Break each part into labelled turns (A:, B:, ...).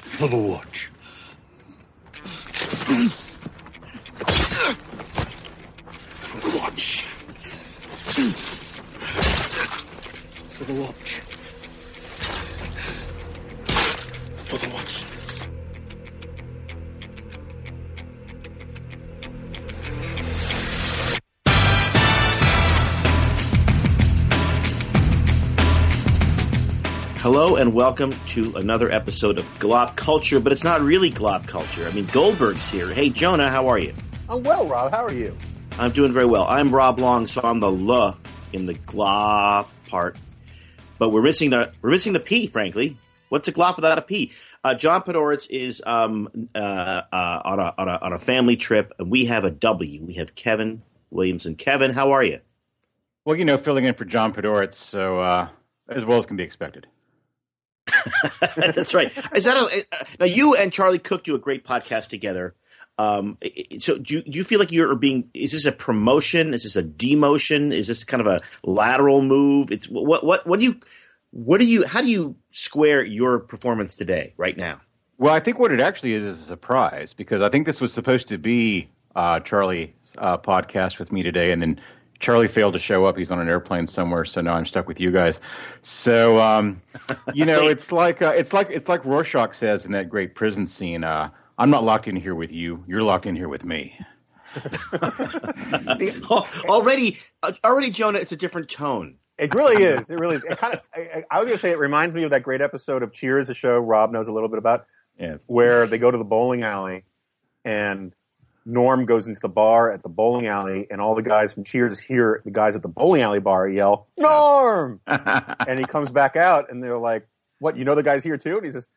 A: For the watch.
B: Hello and welcome to another episode of Glop Culture, but it's not really Glop Culture. I mean, Goldberg's here. Hey, Jonah, how are you?
C: I'm well, Rob. How are you?
B: I'm doing very well. I'm Rob Long, so I'm the L in the Glop part, but we're missing the we're missing the P. Frankly, what's a Glop without a P? Uh, John Podhoretz is um, uh, uh, on, a, on a on a family trip, and we have a W. We have Kevin Williamson. Kevin, how are you?
D: Well, you know, filling in for John Podhoretz, so uh, as well as can be expected.
B: That's right. Is that a, now you and Charlie Cooke do a great podcast together? Um, so do you, do you feel like you're being? Is this a promotion? Is this a demotion? Is this kind of a lateral move? It's what what what do you what do you how do you square your performance today right now?
D: Well, I think what it actually is is a surprise because I think this was supposed to be uh, Charlie's uh, podcast with me today, and then Charlie failed to show up. He's on an airplane somewhere, so now I'm stuck with you guys. So, um, you know, it's like uh, it's like it's like Rorschach says in that great prison scene. Uh, I'm not locked in here with you. You're locked in here with me.
B: See, already, uh, already, Jonah, it's a different tone.
C: It really is. It really is. It kind of. I, I was going to say it reminds me of that great episode of Cheers, a show Rob knows a little bit about,
D: Yeah.
C: where they go to the bowling alley, and Norm goes into the bar at the bowling alley, and all the guys from Cheers hear the guys at the bowling alley bar yell Norm, and he comes back out, and they're like, "What? You know the guys here too?" And he says,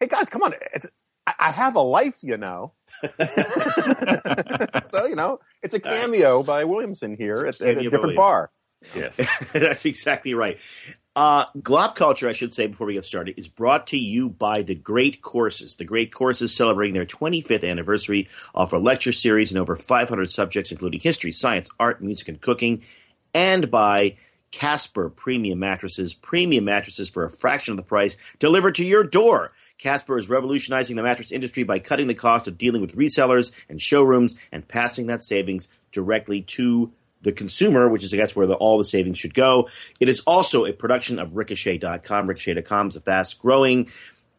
C: "Hey guys, come on! It's I, I have a life, you know." so you know, it's a cameo by Williamson here at, at a different bar.
D: yes.
B: That's exactly right. Uh, Glop Culture, I should say before we get started, is brought to you by the Great Courses. The Great Courses, celebrating their 25th anniversary, offer lecture series in over 500 subjects, including history, science, art, music, and cooking, and by Casper Premium Mattresses. Premium mattresses for a fraction of the price, delivered to your door. Casper is revolutionizing the mattress industry by cutting the cost of dealing with resellers and showrooms and passing that savings directly to the consumer, which is, I guess, where the, all the savings should go. It is also a production of Ricochet.com. Ricochet.com is a fast growing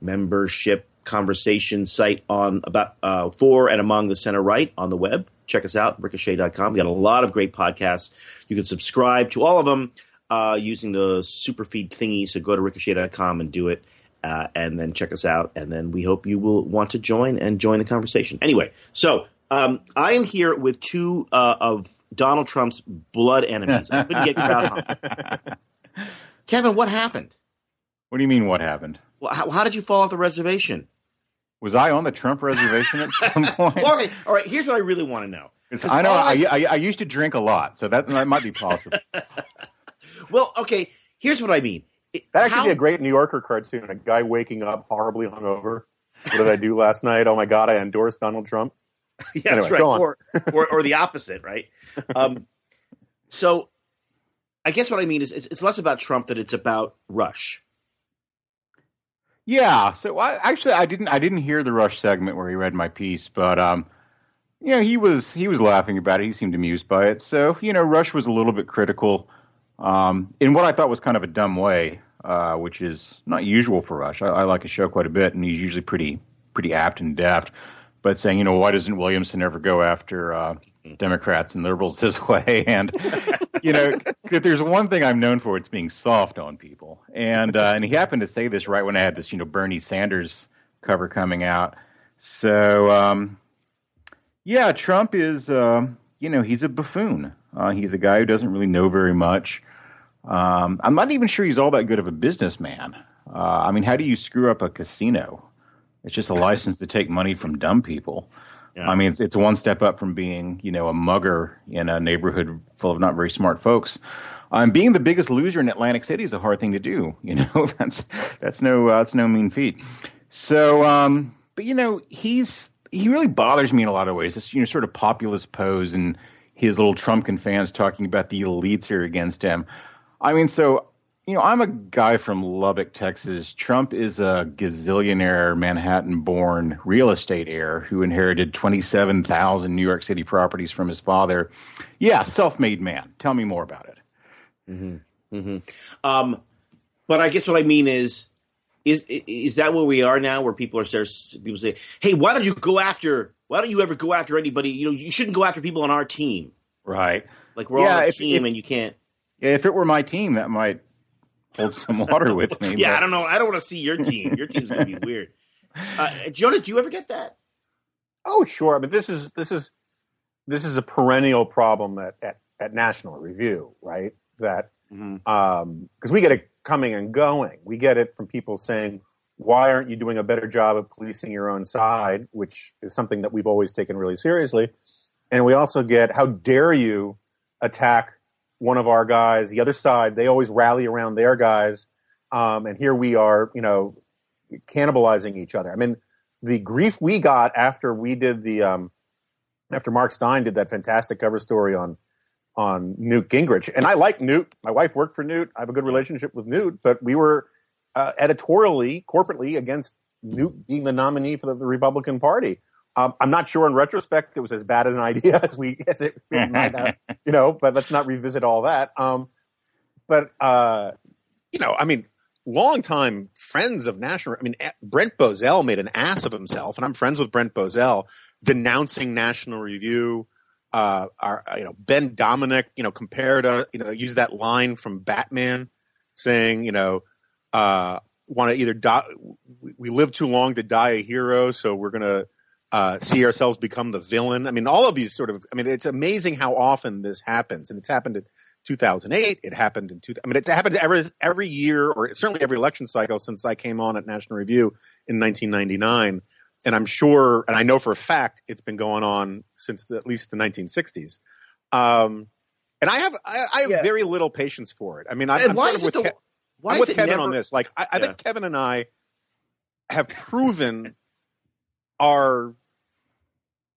B: membership conversation site on about uh, for and among the center right on the web. Check us out, ricochet.com. We got a lot of great podcasts. You can subscribe to all of them uh, using the super feed thingy. So go to ricochet.com and do it. Uh, and then check us out. And then we hope you will want to join and join the conversation. Anyway, so um, I am here with two uh, of Donald Trump's blood enemies. I couldn't get crowd hung. Kevin, what happened?
D: What do you mean? What happened?
B: Well, how, how did you fall off the reservation?
D: Was I on the Trump reservation at some point?
B: Well, okay, all right. Here's what I really want to know.
D: 'Cause I know I,
B: I-
D: I, I used to drink a lot, so that, that might be possible.
B: Well, okay. Here's what I mean. It-
C: That actually
B: how-
C: be a great New Yorker cartoon. A guy waking up horribly hungover. What did I do last night? Oh my god, I endorsed Donald Trump.
B: Yeah, that's right. Or, or or the opposite, right? Um, so, I guess what I mean is it's, it's less about Trump than it's about Rush.
D: Yeah. So I actually I didn't I didn't hear the Rush segment where he read my piece, but um, you know he was he was laughing about it. He seemed amused by it. So you know Rush was a little bit critical um, in what I thought was kind of a dumb way, uh, which is not usual for Rush. I, I like his show quite a bit, and he's usually pretty pretty apt and deft. But saying you know why doesn't Williamson ever go after uh, Democrats and liberals this way? And you know, if there's one thing I'm known for, it's being soft on people. And uh, and he happened to say this right when I had this, you know, Bernie Sanders cover coming out. So um, yeah, Trump is, um, you know, he's a buffoon. Uh, he's a guy who doesn't really know very much. Um, I'm not even sure he's all that good of a businessman. Uh, I mean, how do you screw up a casino? It's just a license to take money from dumb people.
B: Yeah.
D: I mean, it's, it's one step up from being, you know, a mugger in a neighborhood full of not very smart folks. Um, being the biggest loser in Atlantic City is a hard thing to do. You know, that's that's no uh, that's no mean feat. So, um, but you know, he's he really bothers me in a lot of ways. This you know sort of populist pose and his little Trumpkin fans talking about the elites are against him. I mean, so you know, I'm a guy from Lubbock, Texas. Trump is a gazillionaire Manhattan born real estate heir who inherited 27,000 New York City properties from his father. Yeah, self made man. Tell me more about it.
B: Mm-hmm. Mm-hmm. Um, but I guess what I mean is, is is that where we are now, where people are people say, "Hey, why don't you go after? Why don't you ever go after anybody? You know, you shouldn't go after people on our team."
D: Right.
B: Like we're yeah, all a if, team, if, and you can't.
D: Yeah, if it were my team, that might hold some water with me.
B: yeah, but... I don't know. I don't want to see your team. Your team's gonna be weird. Uh, Jonah, do you ever get that?
C: Oh, sure. I mean, this is this is this is a perennial problem at at, at National Review, right? That because mm-hmm. um, we get it coming and going. We get it from people saying, "Why aren't you doing a better job of policing your own side?" Which is something that we've always taken really seriously. And we also get, "How dare you attack one of our guys, the other side, they always rally around their guys. Um, and here we are, you know, cannibalizing each other. I mean, the grief we got after we did the, um, after Mark Steyn did that fantastic cover story on, on Newt Gingrich. And I like Newt. My wife worked for Newt. I have a good relationship with Newt, but we were uh, editorially, corporately against Newt being the nominee for the, the Republican Party. Um, I'm not sure in retrospect it was as bad an idea as we as it, it might have, you know, but let's not revisit all that. Um, but uh, you know, I mean, longtime friends of National. I mean, Brent Bozell made an ass of himself, and I'm friends with Brent Bozell, denouncing National Review. Uh, our, you know, Ben Domenech, you know, compared to, you know, use that line from Batman, saying, you know, uh, want to either die. We live too long to die a hero, so we're gonna uh, see ourselves become the villain. I mean, all of these sort of. I mean, it's amazing how often this happens, and it's happened in 2008. It happened in two. I mean, it's happened every every year, or certainly every election cycle since I came on at National Review in 1999. And I'm sure, and I know for a fact, it's been going on since the, at least the 1960s. Um, and I have I, I have yeah. very little patience for it. I mean, I'm, I'm sort of with, the, Ke- I'm with Kevin never, on this. Like, I, I yeah. think Kevin and I have proven our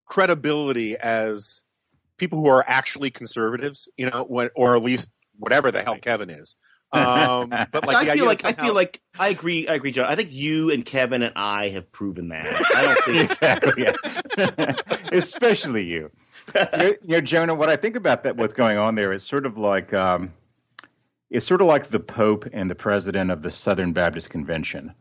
C: credibility as people who are actually conservatives, you know, what, or at least whatever the hell Kevin is. Um, but
B: like, I feel like somehow... I feel like I agree. I agree, John. I think you and Kevin and I have proven that. I
D: don't think exactly, especially you. you. know, Jonah. What I think about that, what's going on there, is sort of like um, it's sort of like the Pope and the president of the Southern Baptist Convention.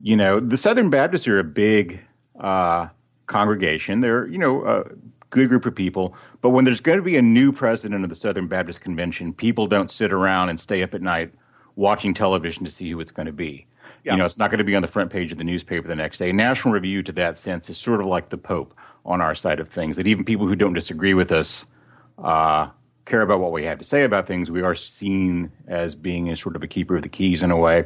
D: You know, the Southern Baptists are a big uh, congregation. They're, you know, a good group of people. But when there's going to be a new president of the Southern Baptist Convention, people don't sit around and stay up at night watching television to see who it's going to be. Yeah. You know, it's not going to be on the front page of the newspaper the next day. National Review, to that sense, is sort of like the Pope on our side of things. That even people who don't disagree with us uh, care about what we have to say about things. We are seen as being a sort of a keeper of the keys in a way.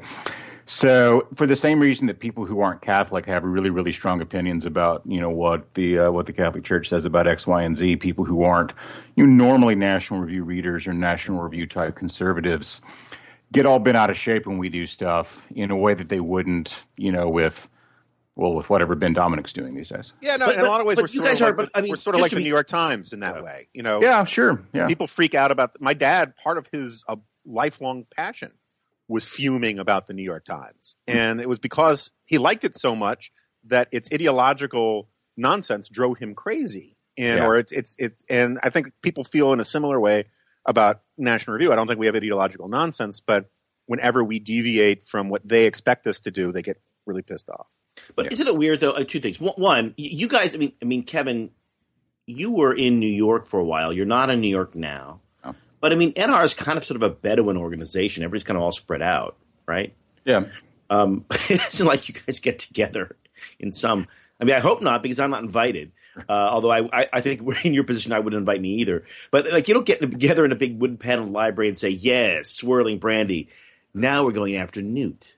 D: So, for the same reason that people who aren't Catholic have really, really strong opinions about, you know, what the uh, what the Catholic Church says about X, Y, and Z, people who aren't, you know, normally National Review readers or National Review type conservatives get all bent out of shape when we do stuff in a way that they wouldn't, you know, with well, with whatever Ben Domenech's doing these days.
C: Yeah, no, but, in but, a lot of ways, we're sort, of like, but, I mean, we're sort of like the New York Times in that yeah. way. You know,
D: yeah, sure, yeah.
C: People freak out about my dad. Part of his uh, lifelong passion was fuming about the New York Times. And it was because he liked it so much that its ideological nonsense drove him crazy. And yeah. or it's it's it's and I think people feel in a similar way about National Review. I don't think we have ideological nonsense, but whenever we deviate from what they expect us to do, they get really pissed off.
B: But yeah. isn't it weird though? Uh, two things. One, you guys. I mean, I mean, Kevin, you were in New York for a while. You're not in New York now. But I mean, NR is kind of sort of a Bedouin organization. Everybody's kind of all spread out, right?
D: Yeah.
B: Um, it isn't like you guys get together in some. I mean, I hope not because I'm not invited. Uh, although I, I, I, think we're in your position, I wouldn't invite me either. But like, you don't get together in a big wooden paneled library and say, "Yes, swirling brandy." Now we're going after Newt.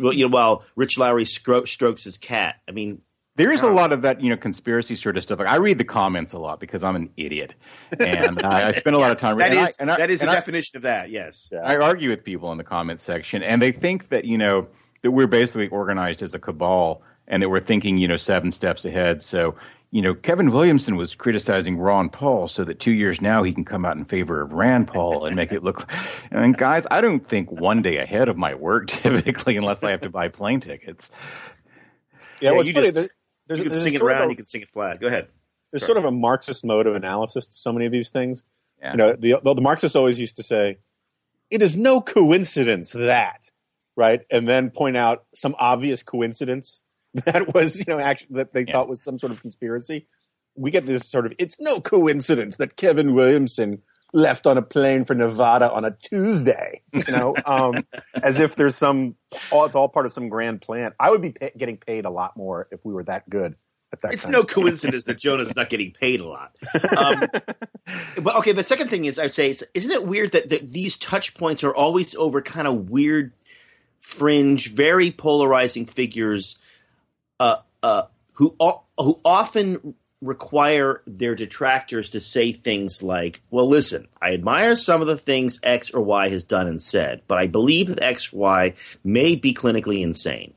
B: Well, you know, while Rich Lowry stro- strokes his cat. I mean,
D: there is a lot of that, you know, conspiracy sort of stuff. Like I read the comments a lot because I'm an idiot, and I, I spend a lot of time.
B: reading. That is I, that is the definition of that. Yes,
D: I argue with people in the comments section, and they think that you know that we're basically organized as a cabal, and that we're thinking, you know, seven steps ahead. So you know, Kevin Williamson was criticizing Ron Paul so that two years now he can come out in favor of Rand Paul and make it look. And guys, I don't think one day ahead of my work typically, unless I have to buy plane tickets.
C: Yeah,
B: Yeah,
C: what's
B: you
C: funny,
B: just-
C: there- there's,
B: you can sing it round,
C: a-
B: you can sing it flat. Go ahead.
C: there's
B: Sorry.
C: sort of a Marxist mode of analysis to so many of these things.
D: Yeah.
C: You know, the, the the Marxists always used to say, "It is no coincidence that," right, and then point out some obvious coincidence that was, you know, actually that they
D: Yeah.
C: thought was some sort of conspiracy. We get this sort of, it's no coincidence that Kevin Williamson left on a plane for Nevada on a Tuesday, you know, um, as if there's some, all, it's all part of some grand plan. I would be pay, getting paid a lot more if we were that good at that.
B: It's no coincidence that Jonah's not getting paid a lot. Um, but okay, the second thing is, I'd say, is, isn't it weird that, that these touch points are always over kind of weird, fringe, very polarizing figures, uh, uh, who who often require their detractors to say things like, "Well, listen, I admire some of the things X or Y has done and said, but I believe that X, Y may be clinically insane."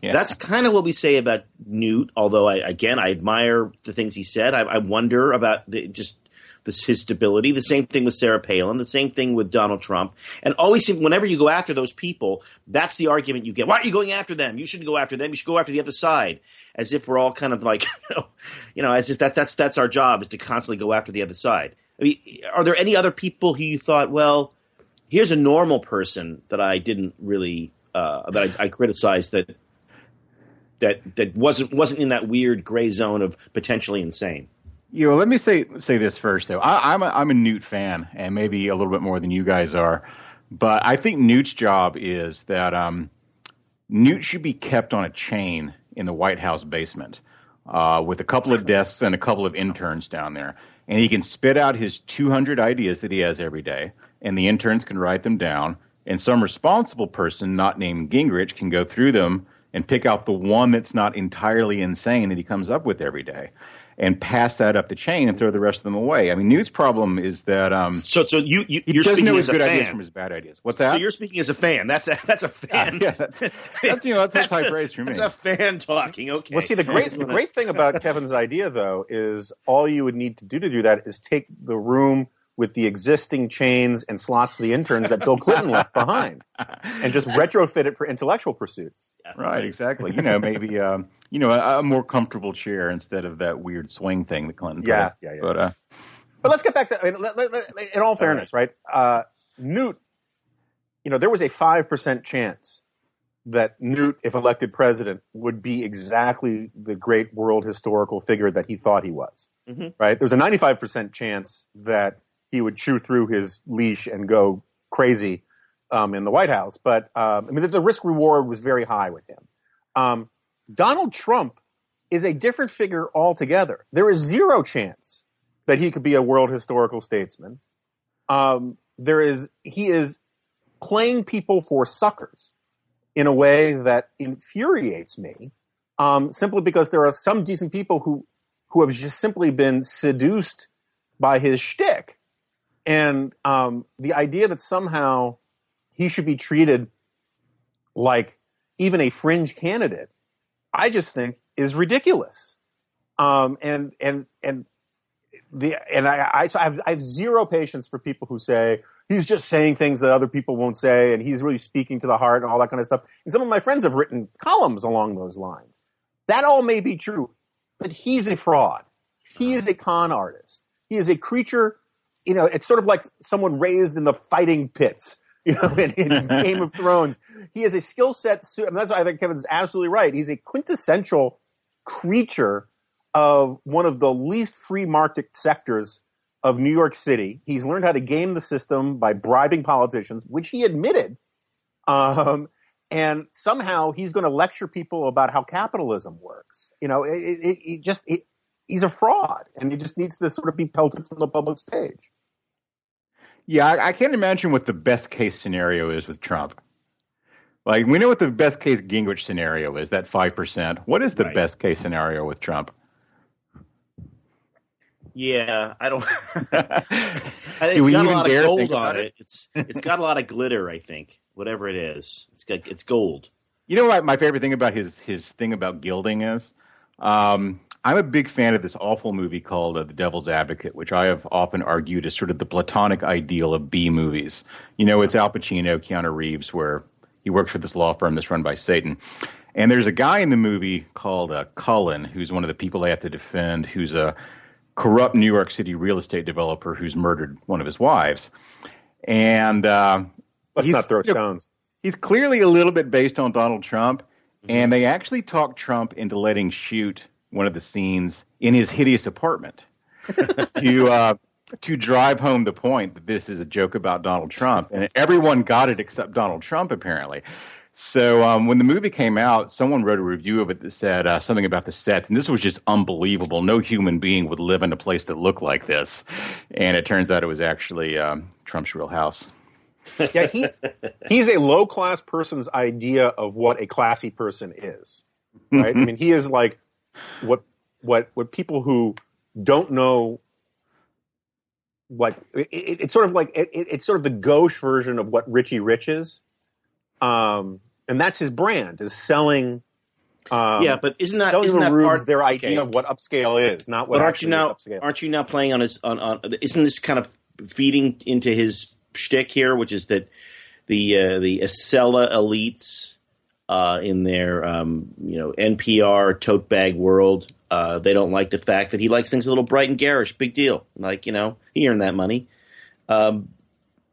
D: Yeah.
B: That's kind of what we say about Newt. Although, I, again, I admire the things he said. I, I wonder about the, just this, his stability. The same thing with Sarah Palin. The same thing with Donald Trump. And always, whenever you go after those people, that's the argument you get. Why are you going after them? You shouldn't go after them. You should go after the other side. As if we're all kind of like, you know, you know, as if that that's that's our job is to constantly go after the other side. I mean, are there any other people who you thought, well, here's a normal person that I didn't really uh, that I, I criticized that that that wasn't wasn't in that weird gray zone of potentially insane.
D: You know, let me say say this first though. I, I'm a, I'm a Newt fan, and maybe a little bit more than you guys are. But I think Newt's job is that um, Newt should be kept on a chain in the White House basement uh, with a couple of desks and a couple of interns down there, and he can spit out his 200 ideas that he has every day, and the interns can write them down, and some responsible person, not named Gingrich, can go through them and pick out the one that's not entirely insane that he comes up with every day and pass that up the chain and throw the rest of them away. I mean, Newt's problem is that um,
B: So so you, you
D: he
B: you're
D: doesn't
B: speaking
D: know
B: as
D: his
B: a
D: good ideas
B: fan.
D: from his bad ideas. What's that?
B: So you're speaking as a fan. That's a that's a fan.
D: yeah, that's, that's you know that's, a high
B: a,
D: praise for me.
B: That's a fan talking. Okay.
C: Well, see, the great the great thing about Kevin's idea, though, is all you would need to do to do that is take the room with the existing chains and slots for the interns that Bill Clinton left behind, and just retrofit it for intellectual pursuits.
D: Right, exactly. You know, maybe um, you know a, a more comfortable chair instead of that weird swing thing that Clinton. put
C: Yeah,
D: up.
C: yeah, yeah.
D: But uh,
C: But let's get back to I mean, let- let- let- in all fairness, right? Uh, Newt, you know, there was a five percent chance that Newt, if elected president, would be exactly the great world historical figure that he thought he was.
B: Mhm.
C: Right? There was a ninety-five percent chance that he would chew through his leash and go crazy um, in the White House. But um, I mean, the, the risk reward was very high with him. Um, Donald Trump is a different figure altogether. There is zero chance that he could be a world historical statesman. Um, there is he is playing people for suckers in a way that infuriates me, um, simply because there are some decent people who who have just simply been seduced by his shtick, and um, the idea that somehow he should be treated like even a fringe candidate, I just think is ridiculous. Um, and and and the and I I, I, have, I have zero patience for people who say he's just saying things that other people won't say, and he's really speaking to the heart and all that kind of stuff. And some of my friends have written columns along those lines. That all may be true, but he's a fraud. He is a con artist. He is a creature. You know, it's sort of like someone raised in the fighting pits. You know, in, in Game of Thrones, he has a skill set. su- And that's why I think Kevin's absolutely right. He's a quintessential creature of one of the least free market sectors of New York City. He's learned how to game the system by bribing politicians, which he admitted. Um, and somehow he's going to lecture people about how capitalism works. You know, it, it, it just it, he's a fraud, and he just needs to sort of be pelted from the public stage.
D: Yeah, I, I can't imagine what the best case scenario is with Trump. Like we know what the best case Gingrich scenario is, that five percent. What is the
B: Right.
D: best case scenario with Trump?
B: Yeah, I don't.
D: Do
B: it's
D: we
B: got a lot of gold on it.
D: it?
B: It's it's got a lot of glitter. I think whatever it is, it's got it's gold.
D: You know what my favorite thing about his his thing about gilding is? Um, I'm a big fan of this awful movie called uh, The Devil's Advocate, which I have often argued is sort of the platonic ideal of B movies. You know, it's Al Pacino, Keanu Reeves, where he works for this law firm that's run by Satan. And there's a guy in the movie called uh, Cullen, who's one of the people they have to defend, who's a corrupt New York City real estate developer who's murdered one of his wives. And uh,
C: Let's not throw
D: you know,
C: stones.
D: he's clearly a little bit based on Donald Trump, and they actually talked Trump into letting shoot one of the scenes in his hideous apartment to uh, to drive home the point that this is a joke about Donald Trump, and everyone got it except Donald Trump apparently. So um, when the movie came out, someone wrote a review of it that said uh, something about the sets, and this was just unbelievable. No human being would live in a place that looked like this, and it turns out it was actually um, Trump's real house.
C: yeah, he he's a low class person's idea of what a classy person is. Right? I mean, he is like what what what people who don't know like it, it- it's sort of like it, it- it's sort of the gauche version of what Richie Rich is. Um and that's his brand is selling um,
B: yeah, but isn't that isn't that part
C: their idea
B: okay.
C: of what upscale is, not what
B: But aren't you now
C: upscale.
B: aren't you now playing on his on, on isn't this kind of feeding into his shtick here, which is that the uh, the Acela elites uh, in their um, you know NPR tote bag world, uh, they don't like the fact that he likes things a little bright and garish. Big deal, like you know he earned that money. Um,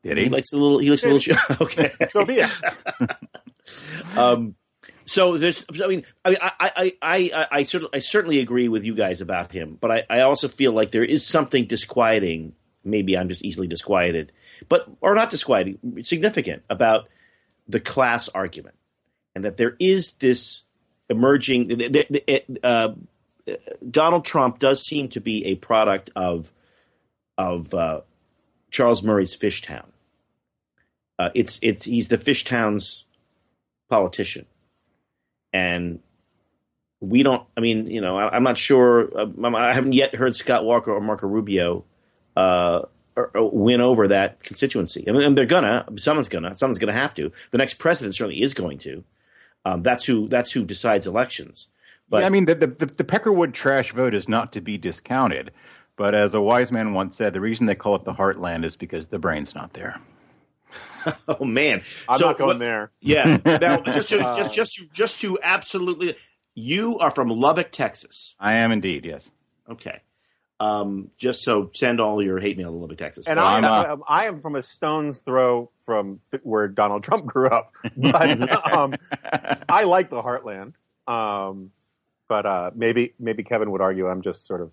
D: Did
B: he
D: he?
B: likes a little. He likes a little. okay.
C: so be it.
B: Um, so there's, I mean, I mean, I, I, I, I, I, certainly, I certainly agree with you guys about him, but I, I also feel like there is something disquieting. Maybe I'm just easily disquieted, but or not disquieting, significant about the class argument, and that there is this emerging. uh, Donald Trump does seem to be a product of of uh, Charles Murray's Fishtown. Uh, it's it's he's the Fishtown's politician, and we don't. I mean, you know, I, I'm not sure. uh, I haven't yet heard Scott Walker or Marco Rubio uh, win over that constituency. I mean, and they're gonna. Someone's gonna. Someone's gonna have to. The next president certainly is going to. Um, that's who. That's who decides elections. But
D: Yeah, I mean, the, the, the, the Peckerwood trash vote is not to be discounted. But as a wise man once said, the reason they call it the heartland is because the brain's not there.
B: oh man,
C: I'm
B: So
C: not going
B: what-
C: there.
B: Yeah. Now, just to, just just to, just to absolutely, you are from Lubbock, Texas.
D: I am indeed, yes.
B: Okay. Um, just so send all your hate mail to Lubbock, Texas.
C: And
D: Well,
C: I,
D: I'm,
C: am I am from a stone's throw from where Donald Trump grew up, but um, I like the Heartland. Um, but uh, maybe maybe Kevin would argue I'm just sort of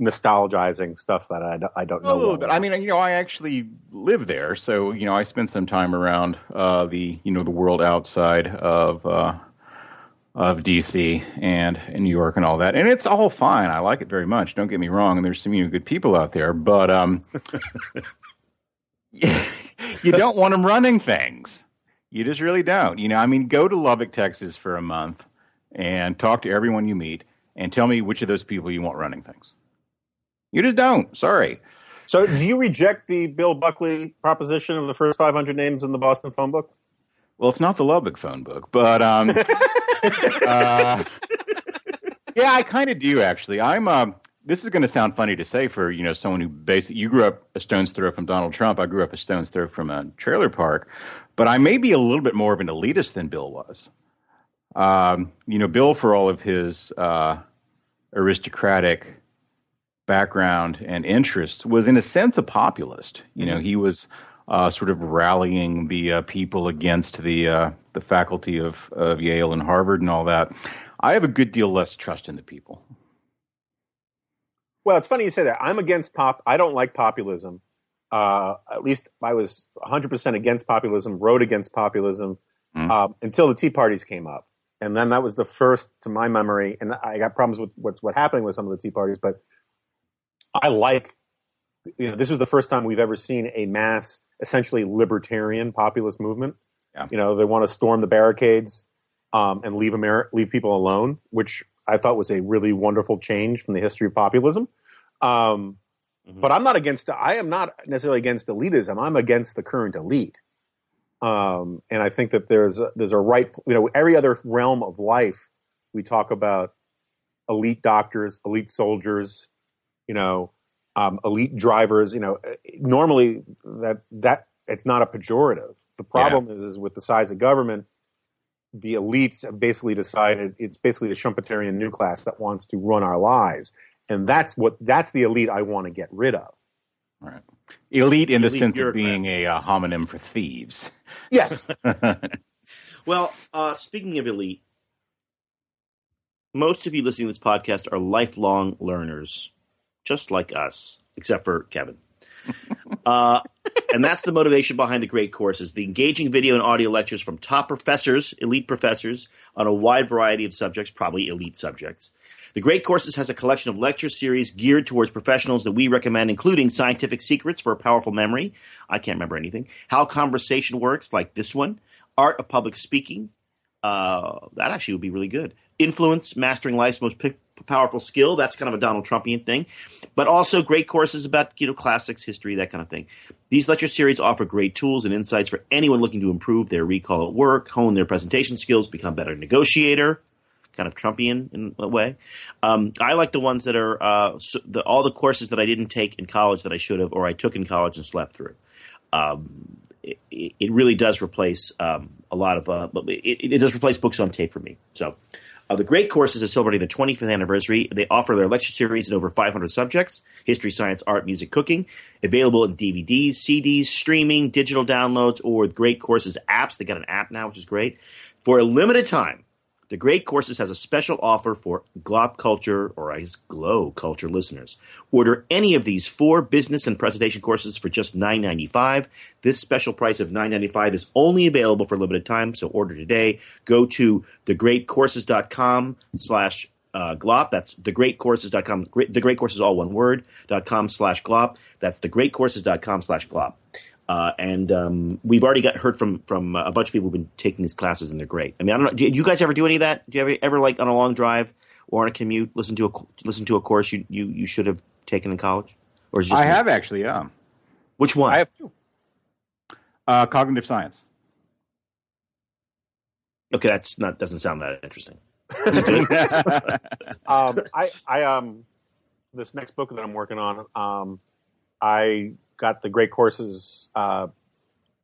C: nostalgizing stuff that I, don't- I don't know.
D: a little
C: well
D: bit.
C: enough.
D: I mean, you know, I actually live there, so you know, I spent some time around uh, the you know the world outside of uh, of DC and in New York and all that, and it's all fine. I like it very much. Don't get me wrong, and there's some you know, good people out there, but um, you don't want them running things. You just really don't. You know, I mean, go to Lubbock, Texas for a month and talk to everyone you meet and tell me which of those people you want running things. You just don't. Sorry.
C: So, do you reject the Bill Buckley proposition of the first 500 names in the Boston phone book?
D: Well, it's not the Lubbock phone book, but um, uh, yeah, I kind of do actually. I'm. Um, this is going to sound funny to say for you know someone who basically you grew up a stone's throw from Donald Trump. I grew up a stone's throw from a trailer park, but I may be a little bit more of an elitist than Bill was. Um, you know, Bill for all of his uh, aristocratic background and interests was in a sense a populist. You know, he was uh, sort of rallying the uh, people against the uh, the faculty of, of Yale and Harvard and all that. I have a good deal less trust in the people.
C: Well, it's funny you say that. I'm against pop. I don't like populism. Uh, at least I was 100% against populism, wrote against populism
D: Mm.
C: uh, until the Tea Parties came up. And then that was the first, to my memory, and I got problems with what's what happening with some of the Tea Parties, but I like, you know, this was the first time we've ever seen a mass, essentially libertarian populist movement.
D: Yeah.
C: You know, they want to storm the barricades um, and leave Ameri- leave people alone, which I thought was a really wonderful change from the history of populism. Um,
B: Mhm.
C: But I'm not against. I am not necessarily against elitism. I'm against the current elite. Um, and I think that there's a, there's a right. You know, every other realm of life, we talk about elite doctors, elite soldiers, you know, um, elite drivers. You know, normally that that it's not a pejorative. The problem is, is with the size of government, the elites have basically decided it's basically the Schumpeterian new class that wants to run our lives, and that's what that's the elite I want to get rid of.
D: Right. Elite in the
B: Elite
D: sense of being
B: bureaucrats.
D: a uh, homonym for thieves.
C: Yes,
B: Well, uh, speaking of elite, most of you listening to this podcast are lifelong learners, just like us, except for Kevin. uh, and that's the motivation behind the great courses the engaging video and audio lectures from top professors, elite professors, on a wide variety of subjects, probably elite subjects. The Great Courses has a collection of lecture series geared towards professionals that we recommend, including Scientific Secrets for a Powerful Memory. I can't remember anything. How Conversation Works, like this one. Art of Public Speaking. Uh, that actually would be really good. Influence, Mastering Life's Most Powerful Skill. That's kind of a Donald Trumpian thing. But also great courses about you know classics, history, that kind of thing. These lecture series offer great tools and insights for anyone looking to improve their recall at work, hone their presentation skills, become better negotiator, kind of Trumpian in a way. Um, I like the ones that are uh, so the, all the courses that I didn't take in college that I should have, or I took in college and slept through. Um, it, it really does replace um, a lot of, uh, but it, it does replace books on tape for me. So. Uh, the Great Courses is celebrating their 25th anniversary. They offer their lecture series in over 500 subjects history, science, art, music, cooking. Available in DVDs, CDs, streaming, digital downloads, or Great Courses apps. They got an app now, which is great. For a limited time, the Great Courses has a special offer for Glop Culture, or I guess Glow Culture listeners. Order any of these four business and presentation courses for just $9.95. This special price of $9.95 is only available for a limited time, so order today. Go to thegreatcourses.com slash uh, glop. That's thegreatcourses.com. Great- The Great Courses, all one word, dot com slash glop. That's thegreatcourses.com slash glop. Uh, and um, we've already got heard from from uh, a bunch of people who've been taking these classes, and they're great. I mean, I don't know. Do you guys ever do any of that? Do you ever, ever like on a long drive or on a commute listen to a listen to a course you you, you should have taken in college? Or is just
D: I
B: me?
D: have actually, yeah.
B: Which one?
C: I have two.
D: Uh, cognitive science.
B: okay, that's not doesn't sound that interesting.
C: um, I, I, um, this next book that I'm working on, um, I got the Great Courses uh,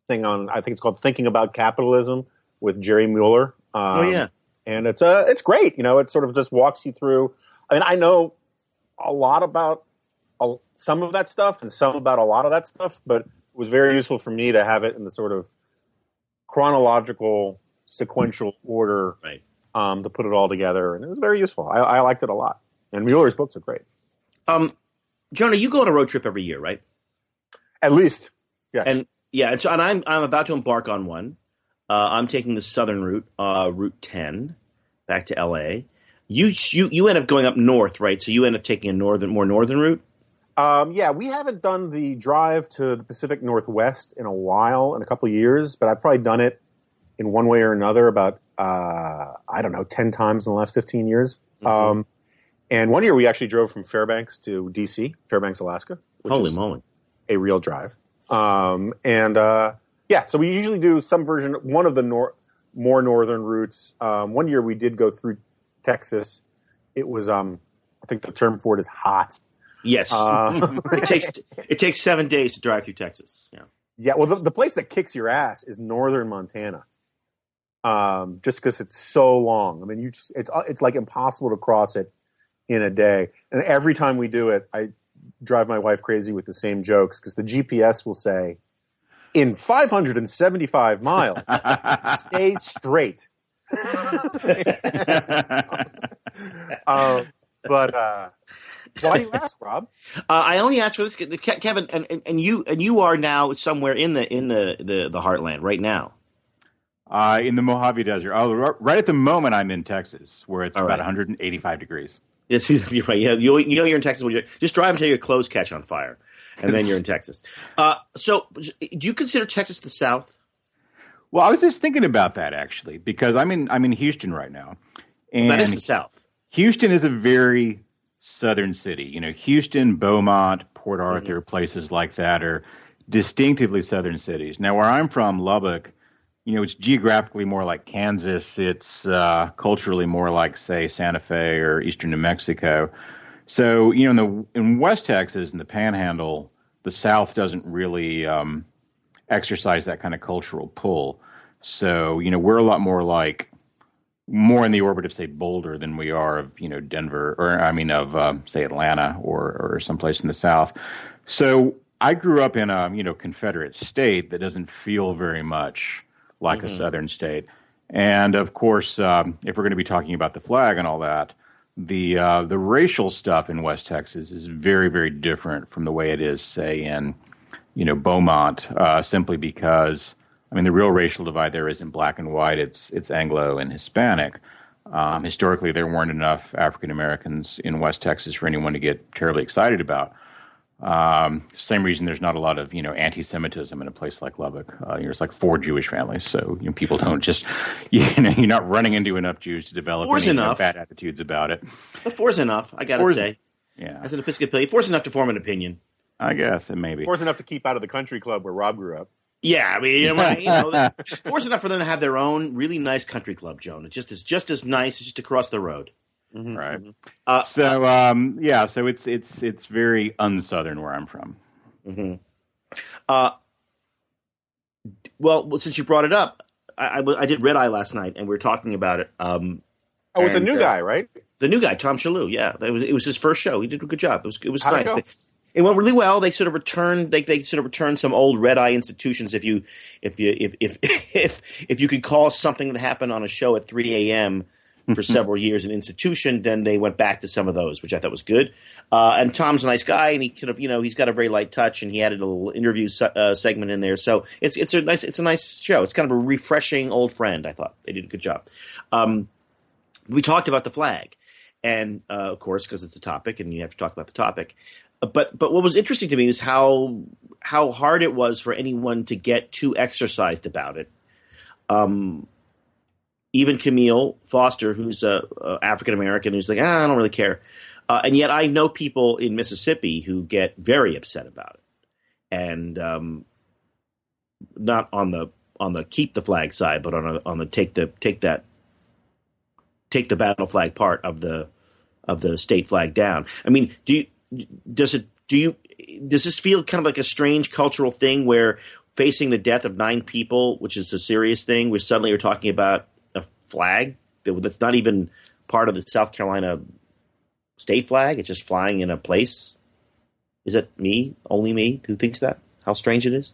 C: thing on. I think it's called Thinking About Capitalism with Jerry Muller. Um,
B: oh yeah,
C: and it's uh, it's great. You know, it sort of just walks you through. I mean, I know a lot about a, some of that stuff and some about a lot of that stuff, but it was very useful for me to have it in the sort of chronological, sequential order
B: right.
C: um, to put it all together, and it was very useful. I, I liked it a lot. And Muller's books are great.
B: Um, Jonah, you go on a road trip every year, right?
C: At least, yes.
B: And yeah, and so and I'm I'm about to embark on one. Uh, I'm taking the southern route, uh, Route 10, back to L.A. You you you end up going up north, right? So you end up taking a northern, more northern route.
C: Um, yeah, we haven't done the drive to the Pacific Northwest in a while, in a couple of years, but I've probably done it in one way or another about, uh, I don't know, 10 times in the last 15 years.
B: Mm-hmm.
C: Um, and one year we actually drove from Fairbanks to DC, Fairbanks, Alaska.
B: Holy moly!
C: A real drive. Um, and uh, yeah, so we usually do some version, one of the nor- more northern routes. Um, one year we did go through Texas. It was, um, I think the term for it is hot.
B: Yes,
C: Uh,
B: it takes it takes seven days to drive through Texas. Yeah,
C: Yeah, well, the, the place that kicks your ass is northern Montana. Um, just because it's so long. I mean, you just it's it's like impossible to cross it in a day. And every time we do it, I drive my wife crazy with the same jokes because the GPS will say, "In 575 miles, stay straight." uh, but uh, why do you ask, Rob?
B: uh, I only asked for this, Kevin, and, and, and you and you are now somewhere in the in the the, the heartland right now.
D: uh, in the Mojave Desert. Oh, right at the moment, I'm in Texas, where it's
B: All
D: about
B: right.
D: 185 degrees.
B: Yes, you're right. Yeah, you, you know you're in Texas when you're just drive until your clothes catch on fire, and then you're in Texas. Uh, so, do you consider Texas the South?
D: Well, I was just thinking about that actually, because I'm in I'm in Houston right now, and
B: that is the South.
D: Houston is a very southern city. You know, Houston, Beaumont, Port Arthur, places like that are distinctively southern cities. Now, where I'm from, Lubbock, you know, it's geographically more like Kansas. It's uh, culturally more like, say, Santa Fe or eastern New Mexico. So, you know, in the in West Texas and the Panhandle, the South doesn't really um, exercise that kind of cultural pull. So, you know, we're a lot more like more in the orbit of say Boulder than we are of you know Denver or I mean of um, say Atlanta or or someplace in the South. So I grew up in a you know Confederate state that doesn't feel very much like mm-hmm. a Southern state, and of course, um, if we're going to be talking about the flag and all that, the uh, the racial stuff in West Texas is very very different from the way it is say in you know Beaumont, uh, simply because I mean, the real racial divide there isn't black and white; it's it's Anglo and Hispanic. Um, historically, there weren't enough African Americans in West Texas for anyone to get terribly excited about. Um, same reason there's not a lot of you know anti-Semitism in a place like Lubbock. Uh, there's like four Jewish families, so you know, people don't just you know you're not running into enough Jews to develop
B: four's
D: any
B: enough.
D: bad attitudes about it.
B: But four's enough, I gotta
D: Four's-
B: say.
D: Yeah,
B: As an Episcopalian, four's enough to form an opinion.
D: I guess it maybe.
C: Force enough to keep out of the country club where Rob grew up.
B: Yeah, I mean, you know, you know four's enough for them to have their own really nice country club, Joan. It's just it's just as nice as just across the road.
C: Mhm,
D: Right.
C: mhm.
B: Uh,
D: So um, yeah, so it's it's it's very unsouthern where I'm from.
B: hmm Uh, well, well, since you brought it up, I I did Red Eye last night, and we were talking about it. Um,
C: Oh, with the new
B: uh,
C: guy, right?
B: the new guy, Tom Shillue, yeah, that was it was his first show. He did a good job. It was it was
C: How'd it
B: nice.
C: go?
B: They- it went really well. They sort of returned. They they sort of returned some old red eye institutions. If you if you if if if if you could call something that happened on a show at 3 a.m. for several years an institution, then they went back to some of those, which I thought was good. Uh, and Tom's a nice guy, and he kind of you know he's got a very light touch, and he added a little interview se- uh, segment in there. So it's it's a nice it's a nice show. It's kind of a refreshing old friend. I thought they did a good job. Um, we talked about the flag, and uh, of course, because it's a topic, and you have to talk about the topic. Uh, But but what was interesting to me is how how hard it was for anyone to get too exercised about it. Um, even Camille Foster, who's a, a African American, who's like, ah, I don't really care, uh, and yet I know people in Mississippi who get very upset about it, and um, not on the on the keep the flag side, but on a, on the take the take that take the battle flag part of the of the state flag down. I mean, do you does it do you does this feel kind of like a strange cultural thing where facing the death of nine people, which is a serious thing, we suddenly are talking about flag that's not even part of the South Carolina state flag. It's just flying in a place. Is it me, only me, who thinks that? How strange it is.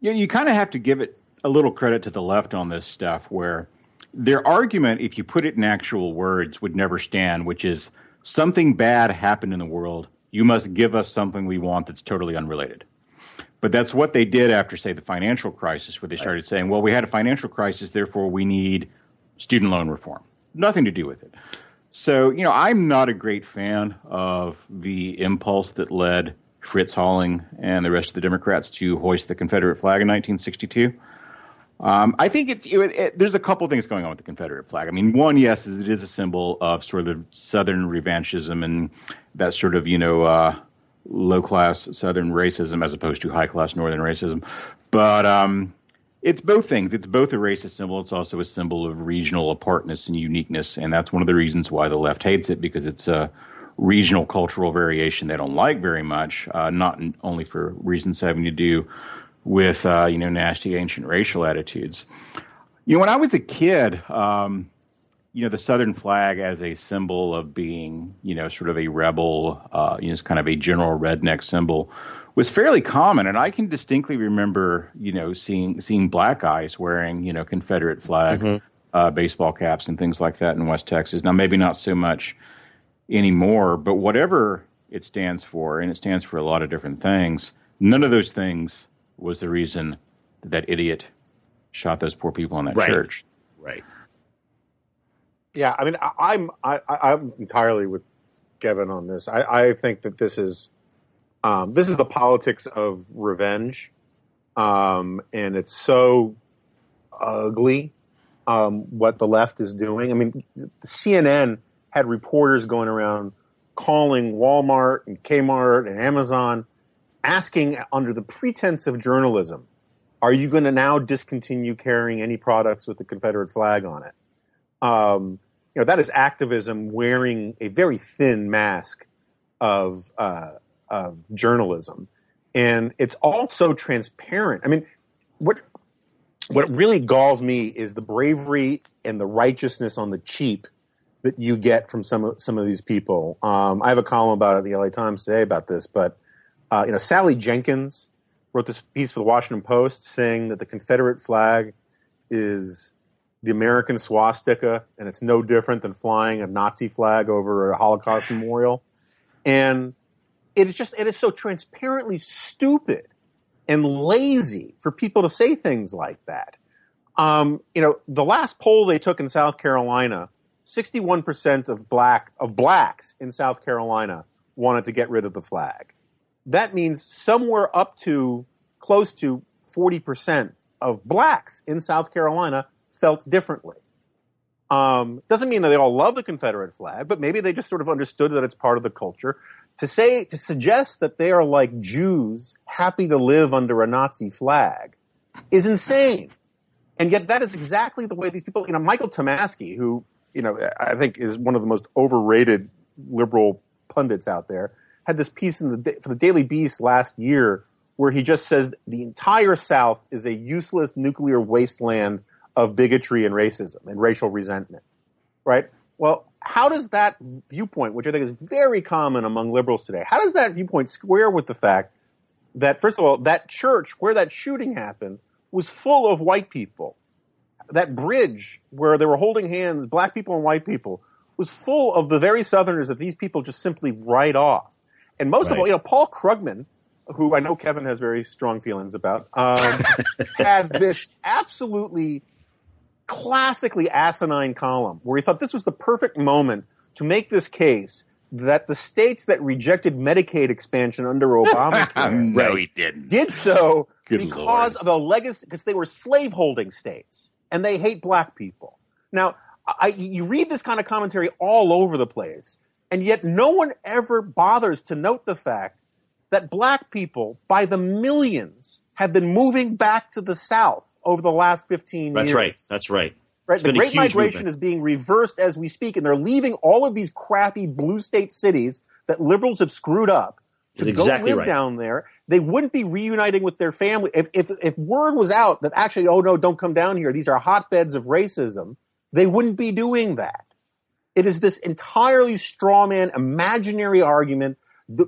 D: Yeah, you kind of have to give it a little credit to the left on this stuff, where their argument, if you put it in actual words, would never stand, which is something bad happened in the world. You must give us something we want that's totally unrelated. But that's what they did after, say, the financial crisis, where they started saying, well, we had a financial crisis, therefore we need student loan reform. Nothing to do with it. So, you know, I'm not a great fan of the impulse that led Fritz Holling and the rest of the Democrats to hoist the Confederate flag in 1962. Um, I think it, it, it, there's a couple things going on with the Confederate flag. I mean, one, yes, it is a symbol of sort of Southern revanchism and that sort of, you know, uh, low class Southern racism as opposed to high class Northern racism. But um, it's both things. It's both a racist symbol. It's also a symbol of regional apartness and uniqueness, and that's one of the reasons why the left hates it because it's a regional cultural variation they don't like very much. Uh, not in, only for reasons having to do with uh, you know nasty ancient racial attitudes. You know, when I was a kid, um, you know, the Southern flag as a symbol of being, you know, sort of a rebel, uh, you know, it's kind of a general redneck symbol, was fairly common. And I can distinctly remember, you know, seeing seeing black guys wearing, you know, Confederate flag uh, baseball caps and things like that in West Texas. Now, maybe not so much anymore, but whatever it stands for, and it stands for a lot of different things. None of those things was the reason that, that idiot shot those poor people in that
B: Right.
D: church.
B: Right.
C: Yeah, I mean, I, I'm I, I- I'm entirely with Kevin on this. I, I think that this is um, this is the politics of revenge, um, and it's so ugly um, what the left is doing. I mean, CNN had reporters going around calling Walmart and Kmart and Amazon, asking under the pretense of journalism Are you going to now discontinue carrying any products with the Confederate flag on it? Um, you know, that is activism wearing a very thin mask of uh, of journalism, and it's all so transparent. I mean, what what really galls me is the bravery and the righteousness on the cheap that you get from some of some of these people. Um, I have a column about it in the LA Times today about this, but uh, you know, Sally Jenkins wrote this piece for the Washington Post saying that the Confederate flag is the American swastika, and it's no different than flying a Nazi flag over a Holocaust memorial. And it is just it is so transparently stupid and lazy for people to say things like that. Um, you know, the last poll they took in South Carolina, 61% of black of blacks in South Carolina wanted to get rid of the flag. That means somewhere up to close to 40% of blacks in South Carolina felt differently. Um, doesn't mean that they all love the Confederate flag, but maybe they just sort of understood that it's part of the culture. To say, to suggest that they are like Jews happy to live under a Nazi flag is insane. And yet that is exactly the way these people, you know, Michael Tomasky, who, you know, I think is one of the most overrated liberal pundits out there, had this piece in the, for the Daily Beast last year where he just says the entire South is a useless nuclear wasteland of bigotry and racism and racial resentment, right? Well, how does that viewpoint, which I think is very common among liberals today, how does that viewpoint square with the fact that, first of all, that church where that shooting happened was full of white people? That bridge where they were holding hands, black people and white people, was full of the very Southerners that these people just simply write off. And most right. of all, you know, Paul Krugman, who I know Kevin has very strong feelings about, um, had this absolutely classically asinine column where he thought this was the perfect moment to make this case that the states that rejected Medicaid expansion under Obamacare
D: no, he didn't.
C: did so
D: Good
C: because
D: Lord.
C: of a legacy, because they were slaveholding states and they hate black people. Now, I, you read this kind of commentary all over the place, and yet no one ever bothers to note the fact that black people, by the millions, have been moving back to the South over the last 15
B: That's
C: years.
B: right. That's right.
C: Right?
B: It's
C: The Great Migration
B: movement.
C: is being reversed as we speak, and they're leaving all of these crappy blue state cities that liberals have screwed up to
B: That's
C: go
B: exactly
C: live
B: right.
C: down there. They wouldn't be reuniting with their family if, if if word was out that actually, oh no, don't come down here. These are hotbeds of racism. They wouldn't be doing that. It is this entirely straw man, imaginary argument the,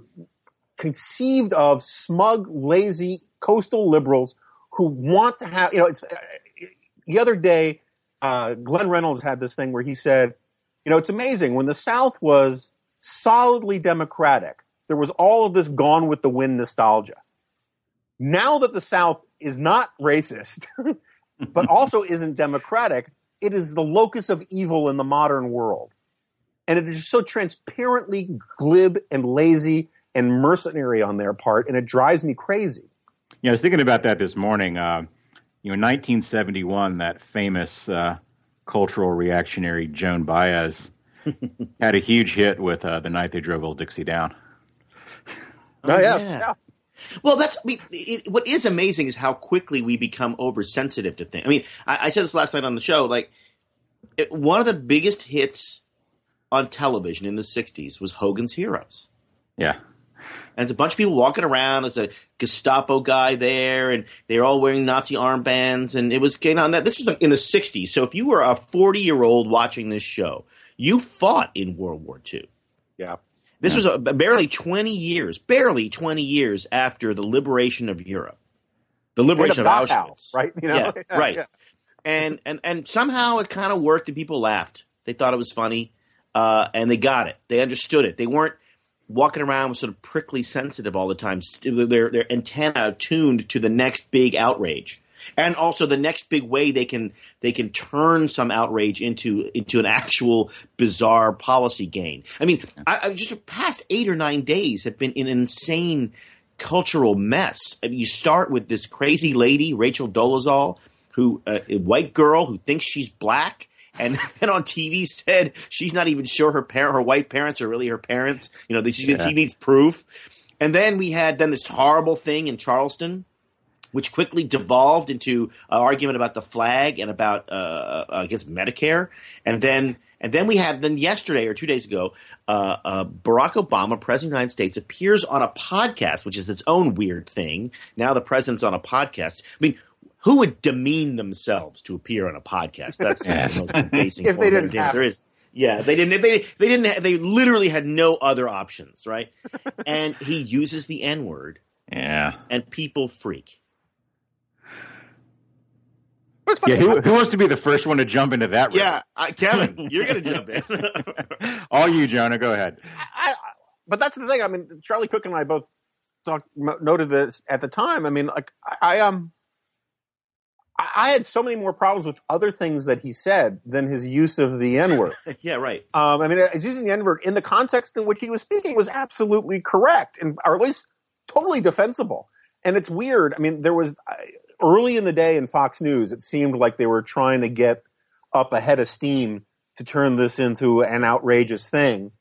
C: conceived of smug, lazy coastal liberals who want to have, you know, it's, uh, the other day, uh, Glenn Reynolds had this thing where he said, you know, it's amazing when the South was solidly Democratic, there was all of this gone with the wind nostalgia. Now that the South is not racist, but also isn't democratic, it is the locus of evil in the modern world. And it is so transparently glib and lazy and mercenary on their part, and it drives me crazy.
D: Yeah, I was thinking about that this morning. Uh, you know, in 1971, that famous uh, cultural reactionary Joan Baez had a huge hit with uh, "The Night They Drove Old Dixie Down."
C: Oh, yeah.
B: yeah.
C: yeah.
B: Well, that's I mean, it, what is amazing is how quickly we become oversensitive to things. I mean, I, I said this last night on the show. Like, it, one of the biggest hits on television in the '60s was Hogan's Heroes.
D: Yeah,
B: And there's a bunch of people walking around. There's a Gestapo guy there, and they're all wearing Nazi armbands. And it was getting on that. This was in the 60s. So if you were a 40 year old watching this show, you fought in World War II.
C: Yeah.
B: This was a, barely 20 years, barely 20 years after the liberation of Europe, the liberation of Auschwitz.
C: right? You know?
B: Yeah,
C: Yeah,
B: right.
C: yeah.
B: And, and, and somehow it kind of worked and people laughed. They thought it was funny uh, and they got it. They understood it. They weren't walking around with sort of prickly sensitive all the time. Their, their antenna tuned to the next big outrage. And also the next big way they can they can turn some outrage into into an actual bizarre policy gain. I mean, I, I just the past eight or nine days have been an insane cultural mess. I mean, you start with this crazy lady, Rachel Dolezal, who uh, a white girl who thinks she's black, and then on TV said she's not even sure her parent, her white parents are really her parents. You know, she,
D: Yeah.
B: she needs proof. And then we had then this horrible thing in Charleston which quickly devolved into an argument about the flag and about, uh, I guess, Medicare, and then and then we have then yesterday or two days ago, uh, uh, Barack Obama, president of the United States, appears on a podcast, which is its own weird thing. Now the president's on a podcast. I mean, who would demean themselves to appear on a podcast? That's the most basic
C: If they didn't have
B: there is. Yeah, they didn't. They they didn't. Have, they literally had no other options, right? and he uses the N word,
D: Yeah.
B: and people freak.
D: Yeah. Who, who wants to be the first one to jump into that? river?
B: Yeah, I, Kevin, you're gonna jump in.
D: All you, Jonah. Go ahead.
C: I, I, but that's the thing. I mean, Charlie Cooke and I both talked, noted this at the time. I mean, like I, I um, I, I had so many more problems with other things that he said than his use of the N word.
B: yeah, right.
C: um, I mean, his using the N word in the context in which he was speaking was absolutely correct, and or at least totally defensible. And it's weird. I mean, there was I- early in the day in Fox News, it seemed like they were trying to get up ahead of steam to turn this into an outrageous thing.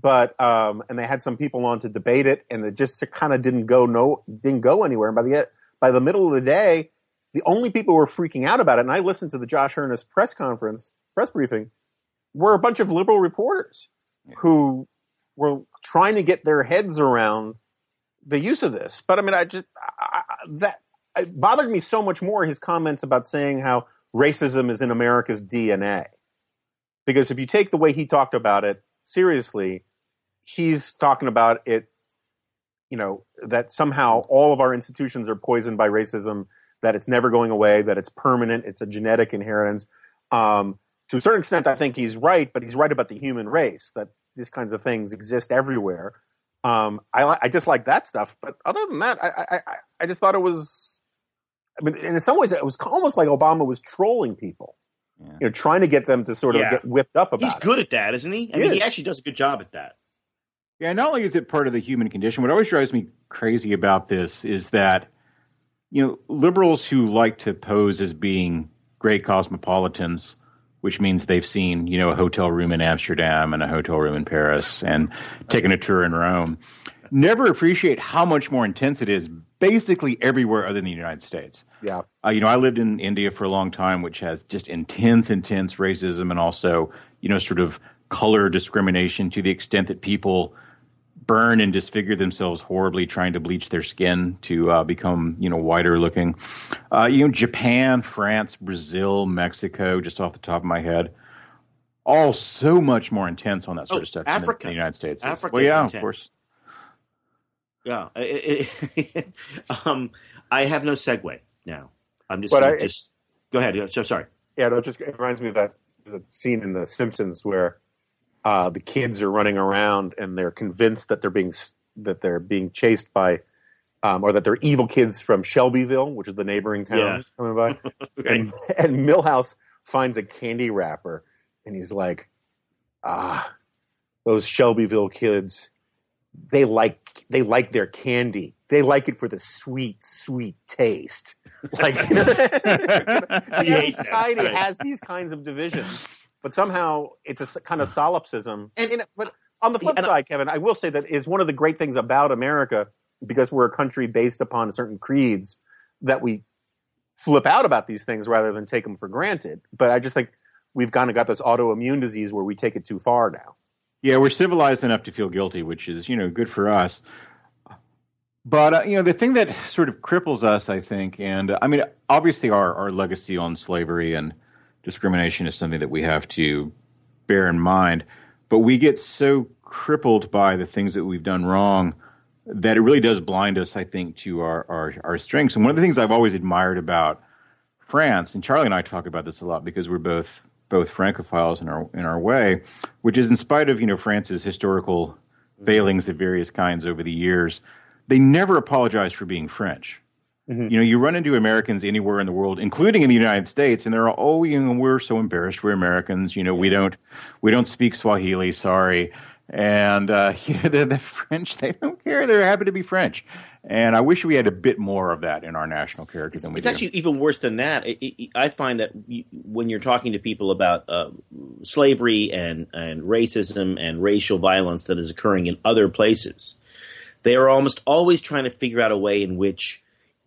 C: But um, and they had some people on to debate it, and it just kind of didn't go no didn't go anywhere. And by the by the middle of the day, the only people who were freaking out about it, and I listened to the Josh Earnest press conference press briefing, were a bunch of liberal reporters who were trying to get their heads around the use of this. But I mean, I just I, that it bothered me so much more his comments about saying how racism is in America's DNA. Because if you take the way he talked about it seriously, he's talking about it, you know, that somehow all of our institutions are poisoned by racism, that it's never going away, that it's permanent, it's a genetic inheritance. Um, to a certain extent, I think he's right, but he's right about the human race, that these kinds of things exist everywhere. Um, I, li- I just like that stuff, but other than that, I, I, I, I just thought it was. I mean, and in some ways, it was almost like Obama was trolling people,
D: Yeah.
C: you know, trying to get them to sort of
B: Yeah.
C: get whipped up about it.
B: He's
C: it.
B: good at that, isn't he? I
C: He
B: mean, he actually does a good job at that.
D: Yeah, not only is it part of the human condition, what always drives me crazy about this is that, you know, liberals who like to pose as being great cosmopolitans, which means they've seen, you know, a hotel room in Amsterdam and a hotel room in Paris and taken a tour in Rome, never appreciate how much more intense it is basically everywhere other than the United States.
C: Yeah,
D: Uh, you know, I lived in India for a long time, which has just intense, intense racism and also, you know, sort of color discrimination to the extent that people burn and disfigure themselves horribly trying to bleach their skin to uh, become, you know, whiter looking. Uh, you know, Japan, France, Brazil, Mexico, just off the top of my head, all so much more intense on that sort
B: Oh,
D: of stuff than the-
B: Africa.
D: the United States.
B: Africa,
D: well, yeah,
B: intense.
D: of course.
B: Yeah. It- it- um, I have no segue now. I'm just gonna
C: I-
B: just go ahead. So sorry.
C: yeah. No, it just it reminds me of that the scene in The Simpsons where uh, the kids are running around and they're convinced that they're being that they're being chased by. Um, or that they're evil kids from Shelbyville, which is the neighboring town
B: Yeah.
C: coming by. and and Milhouse finds a candy wrapper, and he's like, "Ah, those Shelbyville kids, they like they like their candy. They like it for the sweet, sweet taste." Like,
B: hates that,
C: society has these kinds of divisions, but somehow it's a kind of solipsism.
B: And-
C: And, but on the flip
B: and-
C: side, Kevin, I will say that it's one of the great things about America because we're a country based upon certain creeds that we flip out about these things rather than take them for granted. But I just think we've kind of got this autoimmune disease where we take it too far now.
D: Yeah, we're civilized enough to feel guilty, which is, you know, good for us. But, uh, you know, the thing that sort of cripples us, I think, and uh, I mean, obviously our, our legacy on slavery and discrimination is something that we have to bear in mind. But we get so crippled by the things that we've done wrong that it really does blind us, I think, to our, our, our strengths. And one of the things I've always admired about France, and Charlie and I talk about this a lot because we're both both Francophiles in our in our way, which is in spite of you know France's historical failings of various kinds over the years, they never apologize for being French.
C: Mhm.
D: You know, you run into Americans anywhere in the world, including in the United States, and they're all, oh, you know, we're so embarrassed. We're Americans. You know, we don't we don't speak Swahili. Sorry. And uh, you know, the, the French, they don't care. They're happy to be French. And I wish we had a bit more of that in our national character than we
B: It's
D: do.
B: It's actually even worse than that. It, it, I find that when you're talking to people about uh, slavery and, and racism and racial violence that is occurring in other places, they are almost always trying to figure out a way in which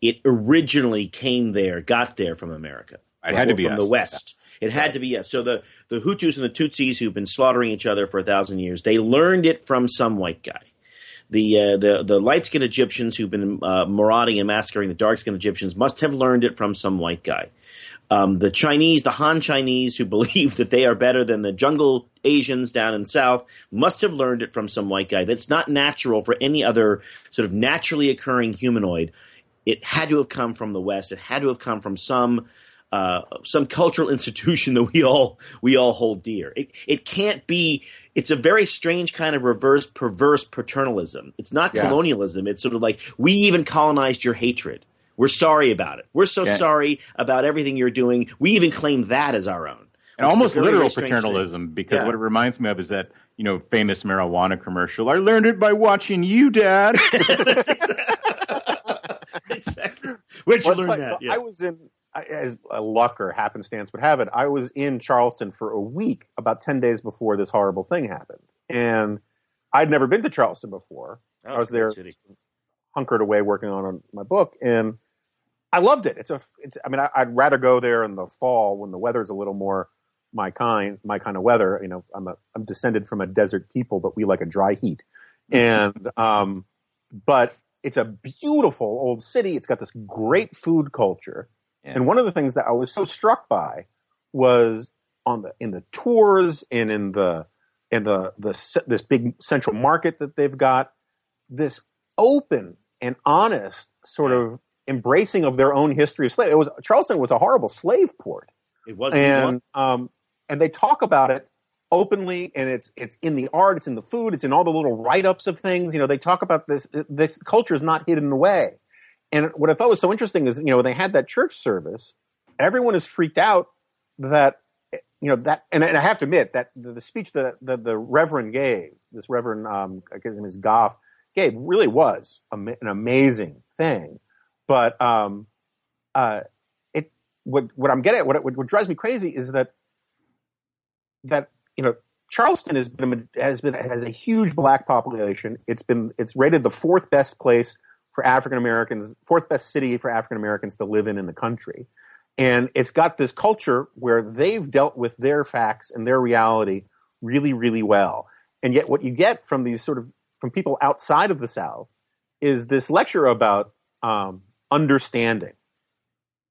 B: it originally came there, got there from America.
D: It had to be
B: from
D: us.
B: the West. It had to be yes. So the the Hutus and the Tutsis who've been slaughtering each other for a thousand years, they learned it from some white guy. The uh, the the light skinned Egyptians who've been uh, marauding and massacring the dark skinned Egyptians must have learned it from some white guy. Um, the Chinese, the Han Chinese, who believe that they are better than the jungle Asians down in the South, must have learned it from some white guy. That's not natural for any other sort of naturally occurring humanoid. It had to have come from the West. It had to have come from some uh, some cultural institution that we all we all hold dear. It it can't be. It's a very strange kind of reverse perverse paternalism. It's not
C: Yeah.
B: colonialism. It's sort of like we even colonized your hatred. We're sorry about it. We're so
D: Yeah.
B: sorry about everything you're doing. We even claim that as our own.
D: and
B: Which is a
D: almost
B: very,
D: literal
B: very strange thing.
D: paternalism because
B: Yeah.
D: what it reminds me of is that you know famous marijuana commercial. I learned it by watching you, Dad.
B: exactly. Where'd you
C: Well,
B: learn
C: like-
B: that?
C: so
B: Yeah.
C: I was in, as a luck or happenstance would have it, I was in Charleston for a week about 10 days before this horrible thing happened. And I'd never been to Charleston before,
B: Oh,
C: I was there-
B: city.
C: hunkered away working on, on my book. And I loved it. It's a, it's, I mean, I, I'd rather go there in the fall when the weather's a little more my kind, my kind of weather. You know, I'm a, I'm descended from a desert people, but we like a dry heat. And, um, but it's a beautiful old city. It's got this great food culture.
D: Yeah.
C: And one of the things that I was so struck by was on the in the tours and in the in the the this big central market that they've got this open and honest sort of embracing of their own history of slave. It was Charleston was a horrible slave port
B: It was
C: and um, and they talk about it openly, and it's it's in the art, it's in the food, it's in all the little write ups of things. You know, they talk about this. This culture is not hidden away. And what I thought was so interesting is, you know, when they had that church service. Everyone is freaked out that you know that, and, and I have to admit that the, the speech that, the Reverend gave, this Reverend, um, I guess his name is Goff, gave really was ama- an amazing thing. But um, uh, it what what I'm getting at, what what drives me crazy is that that you know Charleston has been has been has a huge black population. It's been it's rated the fourth best place for African Americans, fourth best city for African Americans to live in in the country, and it's got this culture where they've dealt with their facts and their reality really really well. And yet, what you get from these sort of from people outside of the South is this lecture about um, understanding.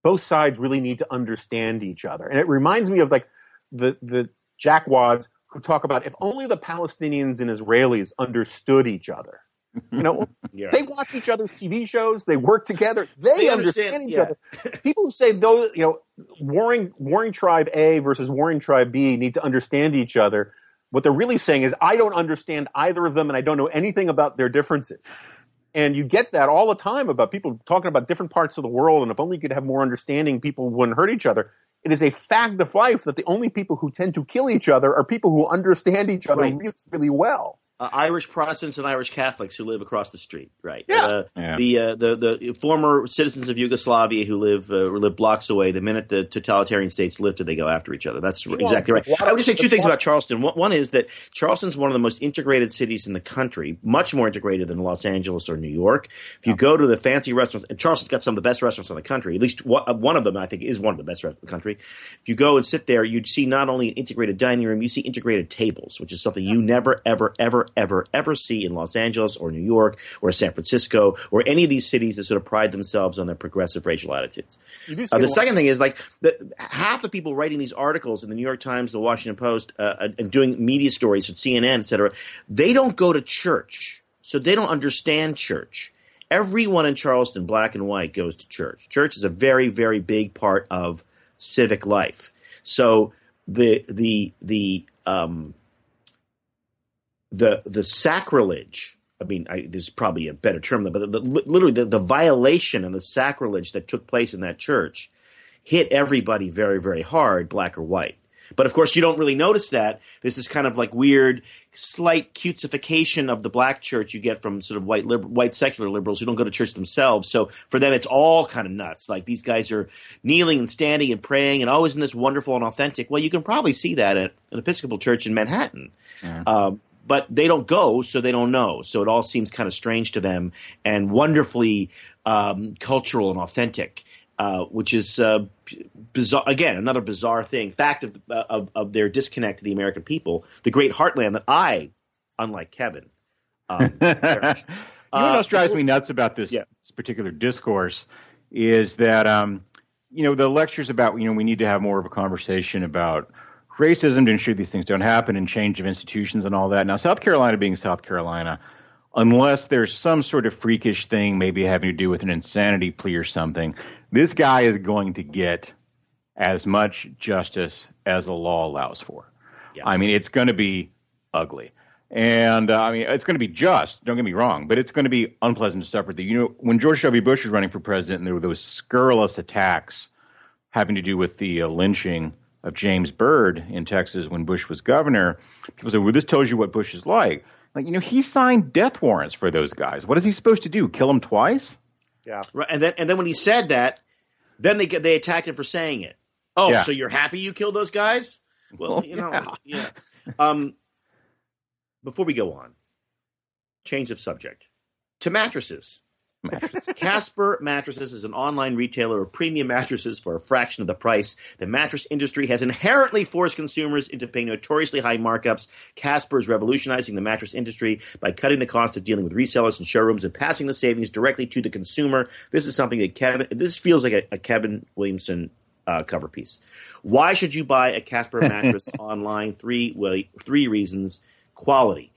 C: Both sides really need to understand each other, and it reminds me of like the the jackwads who talk about if only the Palestinians and Israelis understood each other. You know,
B: Yeah.
C: they watch each other's TV shows, they work together, they,
B: They
C: understand,
B: understand-
C: each
B: yeah.
C: other. People who say those, you know, warring warring tribe A versus warring tribe B need to understand each other. What they're really saying is, I don't understand either of them, and I don't know anything about their differences. And you get that all the time about people talking about different parts of the world, and if only you could have more understanding, people wouldn't hurt each other. It is a fact of life that the only people who tend to kill each other are people who understand each other
B: Right.
C: really, really well.
B: Uh, Irish Protestants and Irish Catholics who live across the street, right?
C: Yeah.
B: Uh,
D: Yeah.
B: The uh, the the former citizens of Yugoslavia who live uh, live blocks away. The minute the totalitarian states lifted, they go after each other. That's exactly right.
C: a
B: I would just say two things about Charleston. One, one is that Charleston's one of the most integrated cities in the country, much more integrated than Los Angeles or New York. If you go to the fancy restaurants, and Charleston's got some of the best restaurants in the country. At least one, uh, one of them, I think, is one of the best restaurants in the country. If you go and sit there, you'd see not only an integrated dining room, you see integrated tables, which is something you never, ever, ever, ever, ever see in Los Angeles or New York or San Francisco or any of these cities that sort of pride themselves on their progressive racial attitudes.
C: You do see
B: Uh, the second thing is like the, half the people writing these articles in the New York Times, the Washington Post, uh, and doing media stories at CNN, et cetera, they don't go to church, so they don't understand church. Everyone in Charleston, black and white, goes to church. Church is a very, very big part of civic life. So the the the um, the the sacrilege. I mean, I, there's probably a better term, but the, the, literally the, the violation and the sacrilege that took place in that church hit everybody very, very hard, black or white. But of course, you don't really notice that. This is kind of like weird, slight cutification of the black church you get from sort of white liber- white secular liberals who don't go to church themselves. So for them, it's all kind of nuts. Like these guys are kneeling and standing and praying and always in this wonderful and authentic. Well, you can probably see that at an Episcopal church in Manhattan. Um, but they don't go, so they don't know. So it all seems kind of strange to them and wonderfully um, cultural and authentic, uh, which is uh, bizarre. Again, another bizarre thing. Fact of, of, of their disconnect to the American people, the great heartland that I, unlike Kevin, um.
D: You know what
B: Uh,
D: else drives me nuts about this,
B: Yeah.
D: this particular discourse is that um, you know the lectures about you know we need to have more of a conversation about racism to ensure these things don't happen and change of institutions and all that. Now, South Carolina being South Carolina, unless there's some sort of freakish thing, maybe having to do with an insanity plea or something, this guy is going to get as much justice as the law allows for.
B: Yeah.
D: I mean, it's going to be ugly. And uh, I mean, it's going to be just. Don't get me wrong, but it's going to be unpleasant to suffer. You know, when George W. Bush was running for president, and there were those scurrilous attacks having to do with the uh, lynching of James Byrd in Texas when Bush was governor, people say, "Well, this tells you what Bush is like." Like, you know, he signed death warrants for those guys. What is he supposed to do? Kill them twice?
C: Yeah.
B: Right, and then and then when he said that, then they get they attacked him for saying it. Oh,
D: Yeah.
B: so you're happy you killed those guys? Well,
D: Well,
B: you know,
D: yeah.
B: yeah. Um, before we go on, change of subject to mattresses. Casper Mattresses is an online retailer of premium mattresses for a fraction of the price. The mattress industry has inherently forced consumers into paying notoriously high markups. Casper is revolutionizing the mattress industry by cutting the cost of dealing with resellers and showrooms and passing the savings directly to the consumer. This is something that Kevin. This feels like a, a Kevin Williamson uh, cover piece. Why should you buy a Casper mattress online? Three well, three reasons: quality.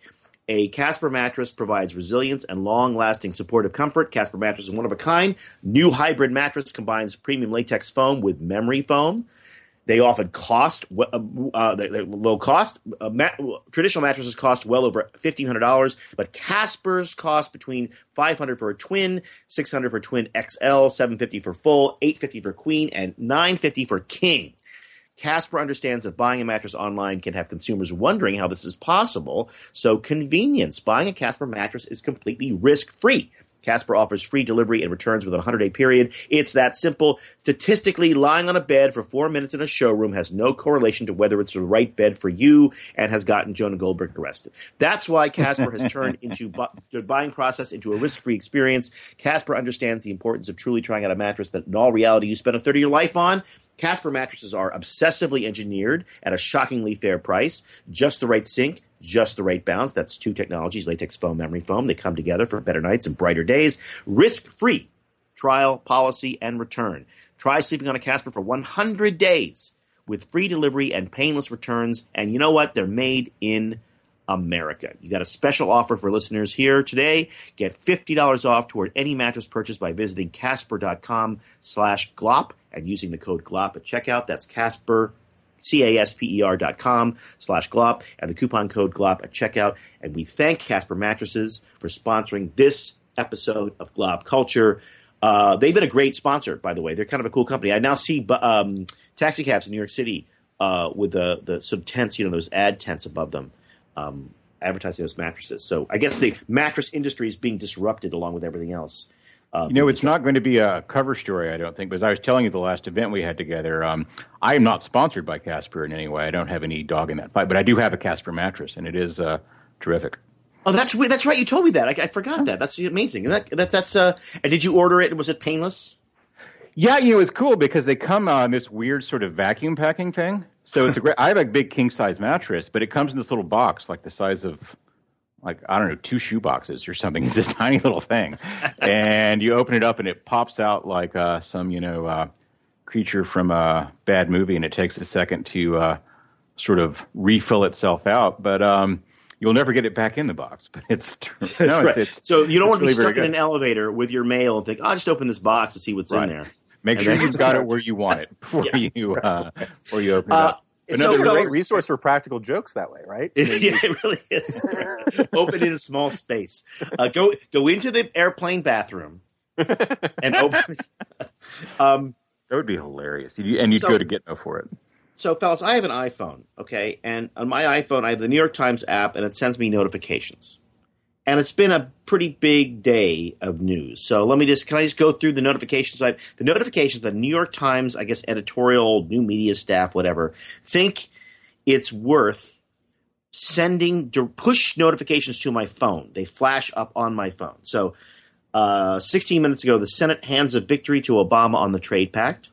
B: A Casper mattress provides resilience and long-lasting supportive comfort. Casper mattress is one of a kind. New hybrid mattress combines premium latex foam with memory foam. They often cost uh, uh, they're low cost. Uh, mat- traditional mattresses cost well over fifteen hundred dollars, but Casper's cost between five hundred for a twin, six hundred for twin XL, seven fifty for full, eight fifty for queen, and nine fifty for king. Casper understands that buying a mattress online can have consumers wondering how this is possible. So, convenience. Buying a Casper mattress is completely risk free. Casper offers free delivery and returns within a 100 day period. It's that simple. Statistically, lying on a bed for four minutes in a showroom has no correlation to whether it's the right bed for you and has gotten Jonah Goldberg arrested. That's why Casper has turned into bu- the buying process into a risk free experience. Casper understands the importance of truly trying out a mattress that, in all reality, you spend a third of your life on. Casper mattresses are obsessively engineered at a shockingly fair price, just the right sink, just the right bounce. That's two technologies, latex foam, memory foam. They come together for better nights and brighter days. Risk free trial, policy, and return. Try sleeping on a Casper for 100 days with free delivery and painless returns. And you know what? They're made in America. You got a special offer for listeners here today. Get $50 off toward any mattress purchase by visiting casper.com slash glop and using the code glop at checkout. That's Casper, C-A-S-P-E-R dot com slash glop and the coupon code glop at checkout. And we thank Casper Mattresses for sponsoring this episode of GLoP Culture. Uh, they've been a great sponsor, by the way. They're kind of a cool company. I now see um, taxi cabs in New York City uh, with the, the sort of tents, you know, those ad tents above them, um, advertising those mattresses. So I guess the mattress industry is being disrupted along with everything else. Um,
D: You know, it's not going to be a cover story, I don't think. But as I was telling you the last event we had together, um, I am not sponsored by Casper in any way. I don't have any dog in that fight, but I do have a Casper mattress, and it is uh, terrific.
B: Oh, that's weird. That's right. You told me that. I, I forgot that. That's amazing. And that, that that's uh. And did you order it? Was it painless?
D: Yeah, you know, it's cool because they come on this weird sort of vacuum packing thing. So it's a great. I have a big king size mattress, but it comes in this little box, like the size of, like I don't know, two shoe boxes or something. It's this tiny little thing, and you open it up and it pops out like uh, some you know uh, creature from a bad movie, and it takes a second to uh, sort of refill itself out, but um, you'll never get it back in the box. But it's true. no,
B: Right.
D: it's, it's
B: so you don't want to be
D: really
B: stuck in an elevator with your mail and think, "Oh, I'll just open this box to see what's in there."
D: Make
B: And
D: sure you've got it where you want it before
B: Yeah.
D: you uh, before you open it
B: Uh,
D: up.
B: And
C: It's
B: so
C: a great resource for practical jokes that way, right?
B: yeah, it really is. open in a small space. Uh, go go into the airplane bathroom and open. um,
D: That would be hilarious. You- And you'd
B: So-
D: go to Gitmo for it.
B: so, fellas, I have an iPhone, okay, and on my iPhone, I have the New York Times app, and it sends me notifications. And it's been a pretty big day of news. So let me just can I just go through the notifications? I the notifications. The New York Times, I guess, editorial, new media staff, whatever, think it's worth sending push notifications to my phone. They flash up on my phone. So, uh, 16 minutes ago, the Senate hands a victory to Obama on the trade pact.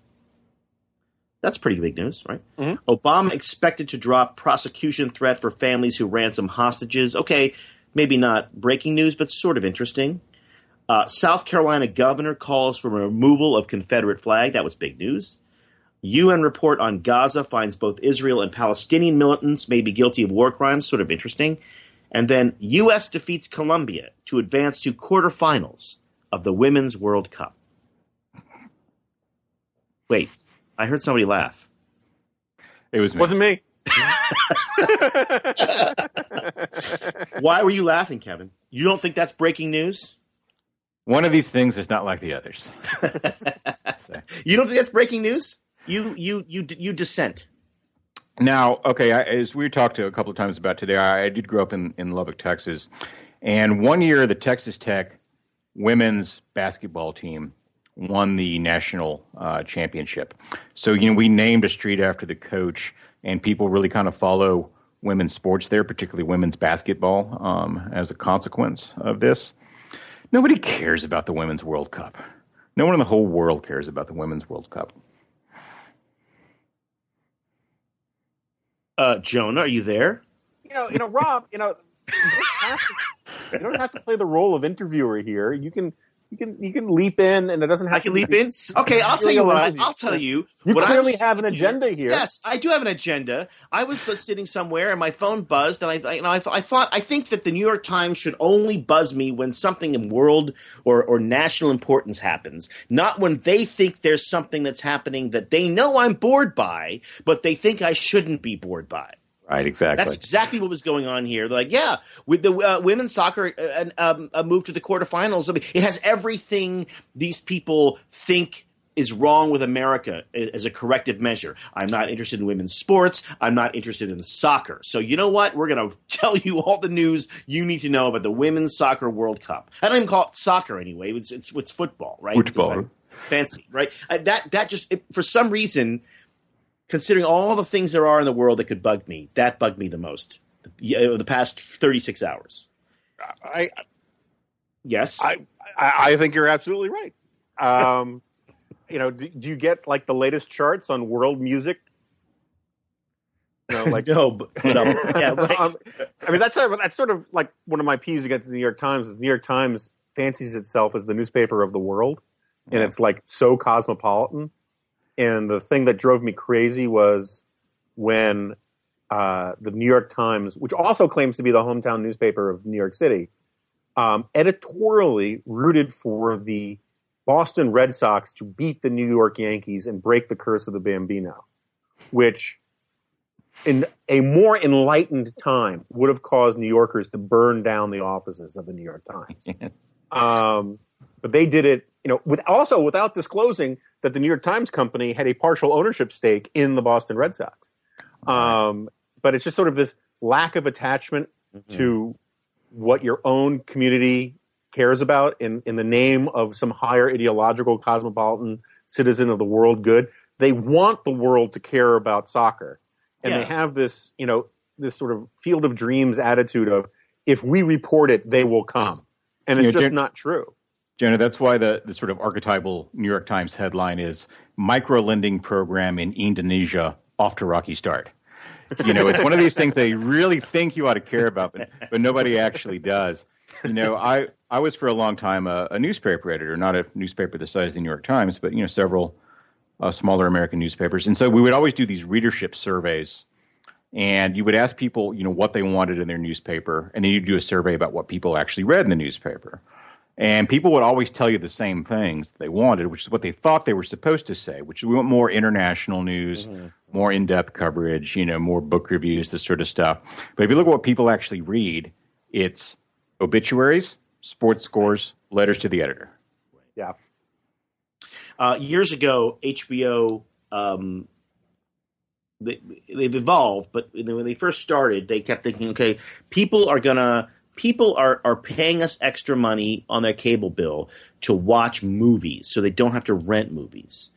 B: That's pretty big news, right?
C: Mhm.
B: Obama expected to drop prosecution threat for families who ransom hostages. Okay, maybe not breaking news, but sort of interesting. Uh, South Carolina governor calls for removal of Confederate flag. That was big news. UN report on Gaza finds both Israel and Palestinian militants may be guilty of war crimes. Sort of interesting. And then U.S. defeats Colombia to advance to quarterfinals of the Women's World Cup. Wait, I heard somebody laugh.
D: It was me.
C: Wasn't me.
B: Why were you laughing, Kevin? You don't think that's breaking news?
D: One of these things is not like the others. So-
B: You don't think that's breaking news? You you you you dissent.
D: Now, okay, I, as we talked to a couple of times about today, I, I did grow up in, in Lubbock, Texas, and one year the Texas Tech women's basketball team won the national uh, championship. So you know we named a street after the coach, and people really kind of follow women's sports there, particularly women's basketball, um, as a consequence of this. Nobody cares about the Women's World Cup. No one in the whole world cares about the Women's World Cup.
B: Uh, Jonah, are you there?
C: you know, you know, Rob, you know, you don't, to, you don't have to play the role of interviewer here. You can, you can, you can leap in, and it doesn't have
B: I can
C: to be
B: leap in. Okay, I'll tell you what. I, I'll tell you.
C: You clearly have an agenda here.
B: Yes, I do have an agenda. I was uh, sitting somewhere and my phone buzzed, and I, I- I, th- I thought, I think that the New York Times should only buzz me when something in world or, or national importance happens, not when they think there's something that's happening that they know I'm bored by, but they think I shouldn't be bored by.
D: Right, exactly.
B: That's exactly what was going on here. They're like, yeah, with the uh, women's soccer uh, um, uh, move to the quarterfinals, I mean, it has everything these people think is wrong with America as a corrective measure. I'm not interested in women's sports. I'm not interested in soccer. So you know what? We're going to tell you all the news you need to know about the women's soccer World Cup. I don't even call it soccer anyway. It's it's, it's football, right?
D: Football.
B: Fancy, right? Uh, that that just it, for some reason considering all the things there are in the world that could bug me, that bugged me the most. The, the past 36 hours.
C: I,
B: Yes.
C: I, I I think you're absolutely right. Um, you know, do, do you get like the latest charts on world music? You know, like
B: no, but, but um, yeah, right.
C: Um, I mean, that's that's sort of like one of my peas against the New York Times. Is the New York Times fancies itself as the newspaper of the world, and it's like so cosmopolitan. And the thing that drove me crazy was when uh, the New York Times, which also claims to be the hometown newspaper of New York City, um, editorially rooted for the Boston Red Sox to beat the New York Yankees and break the curse of the Bambino, which in a more enlightened time would have caused New Yorkers to burn down the offices of the New York Times. um, but they did it, you know, with also without disclosing that the New York Times company had a partial ownership stake in the Boston Red Sox. Um, but it's just sort of this lack of attachment to what your own community cares about in, in the name of some higher ideological cosmopolitan citizen of the world good. They want the world to care about soccer. And they have this, you know, this sort of field of dreams attitude of if we report it, they will come. And it's
D: Yeah,
C: just
D: Jan-
C: not true.
D: Jenna, that's why the, the sort of archetypal New York Times headline is micro lending program in Indonesia off to rocky start. You know, it's one of these things they really think you ought to care about, but, but nobody actually does. You know, I, I was for a long time a, a newspaper editor, not a newspaper the size of the New York Times, but, you know, several uh, smaller American newspapers. And so we would always do these readership surveys. And you would ask people, you know, what they wanted in their newspaper, and then you'd do a survey about what people actually read in the newspaper. And people would always tell you the same things they wanted, which is what they thought they were supposed to say, which we want more international news, more in-depth coverage, you know, more book reviews, this sort of stuff. But if you look at what people actually read, it's obituaries, sports scores, letters to the editor.
C: Yeah.
B: Uh, years ago, HBO um, they, they've evolved, but when they first started, they kept thinking, okay, people are gonna people are are paying us extra money on their cable bill to watch movies, so they don't have to rent movies.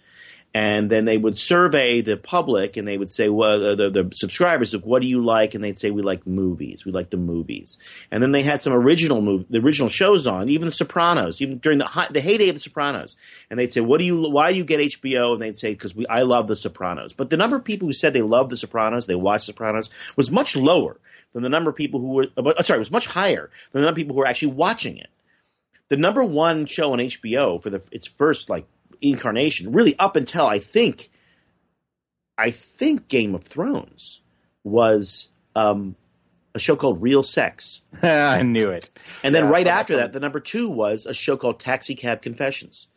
B: and then they would survey the public and they would say well the, the, subscribers what do you like? And they'd say we like movies. We like the movies. And then they had some original move the original shows on even the sopranos even during the the heyday of the sopranos. And they'd say what do you why do you get hbo and they'd say because i love the sopranos but the number of people who said they loved the sopranos they watched sopranos was much lower than the number of people who were uh, sorry was much higher than the number of people who were actually watching it the number one show on hbo for the its first like incarnation, really up until I think, I think Game of Thrones was um, a show called Real Sex.
D: I knew it.
B: And then
C: Yeah,
B: right after that, the number two was a show called Taxi Cab Confessions,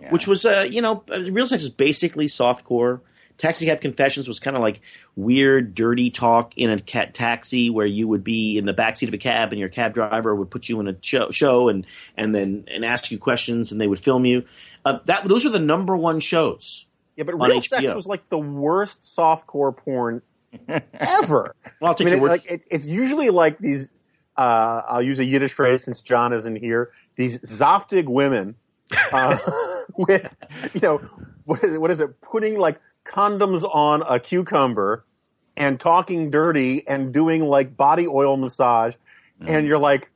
D: Yeah.
B: which was, uh, you know, uh, Real Sex is basically softcore. Taxi Cab Confessions was kind of like weird, dirty talk in a cat taxi where you would be in the backseat of a cab and your cab driver would put you in a show, show and and then and ask you questions and they would film you. Uh, that those were the number one shows.
C: Yeah, but Real Sex
B: HBO.
C: was like the worst softcore porn ever.
B: Well, I'll
C: I
B: take
C: mean,
B: your
C: it, like it, it's usually like these. Uh, I'll use a Yiddish phrase since John isn't here. These zoftig women, uh, with you know what is, it, what is it? Putting like condoms on a cucumber and talking dirty and doing like body oil massage,
B: Mm.
C: and you're like.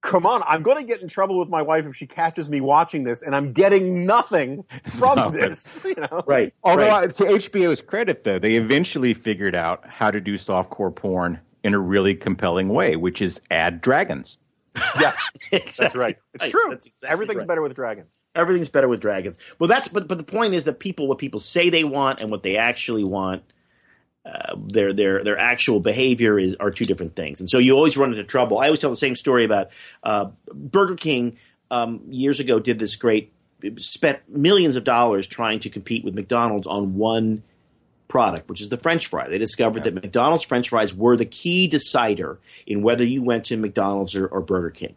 C: Come on, I'm going to get in trouble with my wife if she catches me watching this, and I'm getting nothing from
D: Nothing.
C: this. You know,
B: right.
D: Although,
B: right.
D: I, to HBO's credit, though, they eventually figured out how to do softcore porn in a really compelling way, which is add dragons.
C: yeah,
B: Exactly
C: that's right. It's
B: right.
C: true.
B: That's exactly
C: Everything's
B: right.
C: better with dragons.
B: Everything's better with dragons. Well, that's but but the point is that people what people say they want and what they actually want, uh, their their their actual behavior is are two different things, and so you always run into trouble. I always tell the same story about uh, Burger King um, years ago did this great spent millions of dollars trying to compete with McDonald's on one product, which is the French fry. They discovered that McDonald's French fries were the key decider in whether you went to McDonald's or, or Burger King.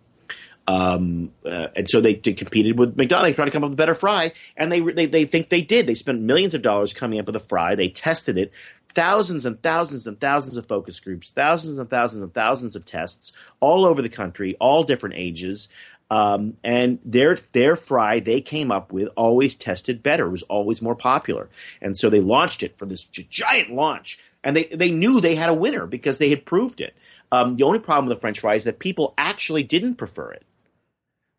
B: Um, uh, and so they, they competed with McDonald's, tried to come up with a better fry, and they, they they think they did. They spent millions of dollars coming up with a fry. They tested it, thousands and thousands and thousands of focus groups, thousands and thousands and thousands of tests all over the country, all different ages. Um, and their their fry they came up with always tested better, it was always more popular, and so they launched it for this gi- giant launch. And they, they knew they had a winner because they had proved it. Um, the only problem with the French fry is that people actually didn't prefer it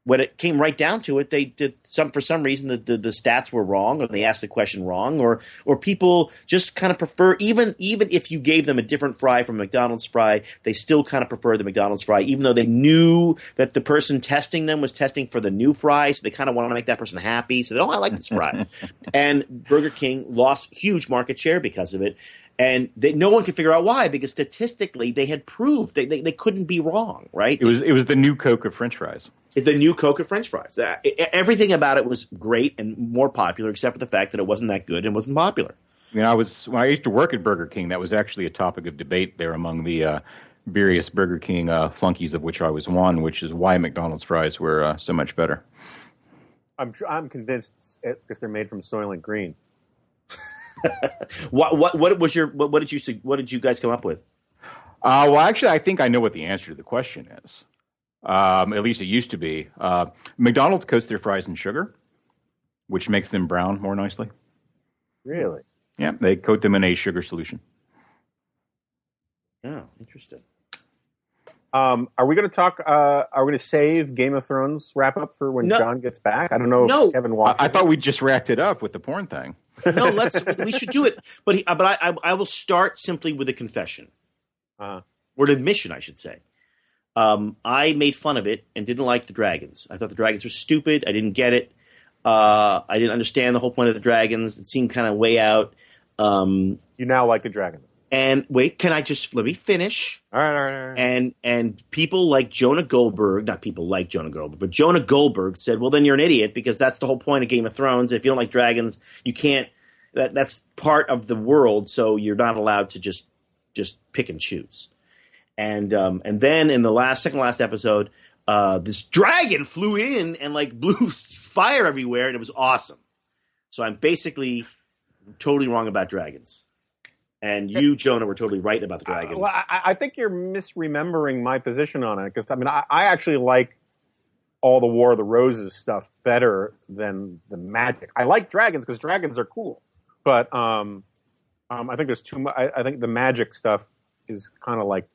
B: when it came right down to it, they did some for some reason the, the, the stats were wrong, or they asked the question wrong, or or people just kind of prefer even even if you gave them a different fry from McDonald's fry, they still kind of prefer the McDonald's fry, even though they knew that the person testing them was testing for the new fry, so they kind of want to make that person happy. So they, don't oh, I like this fry, and Burger King lost huge market share because of it. And they, no one could figure out why, because statistically they had proved they, they, they couldn't be wrong, right?
D: It was it was the new Coke of French fries.
B: is the new Coke of French fries. Uh, everything about it was great and more popular, except for the fact that it wasn't that good and wasn't popular.
D: I mean, I was when I used to work at Burger King. That was actually a topic of debate there among the uh, various Burger King uh, flunkies, of which I was one, which is why McDonald's fries were uh, so much better.
C: I'm I'm convinced because they're made from Soylent Green.
B: What what what was your what, what did you what did you guys come up with?
D: Uh, well, actually, I think I know what the answer to the question is. Um, at least it used to be. Uh, McDonald's coats their fries in sugar, which makes them brown more nicely.
C: Really?
D: Yeah, they coat them in a sugar solution.
B: Oh, interesting.
C: Um, are we going to talk? Uh, are we going to save Game of Thrones wrap up for when
B: No.
C: John gets back? I don't know
B: No.
C: if Kevin
D: I. I thought we just wrapped it up with the porn thing.
B: No, let's we should do it. But he, but I, I I will start simply with a confession
C: Uh-huh.
B: or an admission, I should say. Um, I made fun of it and didn't like the dragons. I thought the dragons were stupid. I didn't get it. Uh, I didn't understand the whole point of the dragons. It seemed kind of way out. Um,
C: you now like the dragons.
B: And wait, can I just let me finish?
C: All right, all right, all right.
B: and and people like Jonah Goldberg, not people like Jonah Goldberg, but Jonah Goldberg said, "Well, then you're an idiot because that's the whole point of Game of Thrones. If you don't like dragons, you can't. That that's part of the world, so you're not allowed to just just pick and choose." And um, and then in the last second last episode, uh, this dragon flew in and like blew fire everywhere, and it was awesome. So I'm basically totally wrong about dragons. And you, Jonah, were totally right about the dragons.
C: Well, I, I think you're misremembering my position on it because I mean I, I actually like all the War of the Roses stuff better than the Magic. I like dragons because dragons are cool, but um, um, I think there's too much. I, I think the Magic stuff is kind of like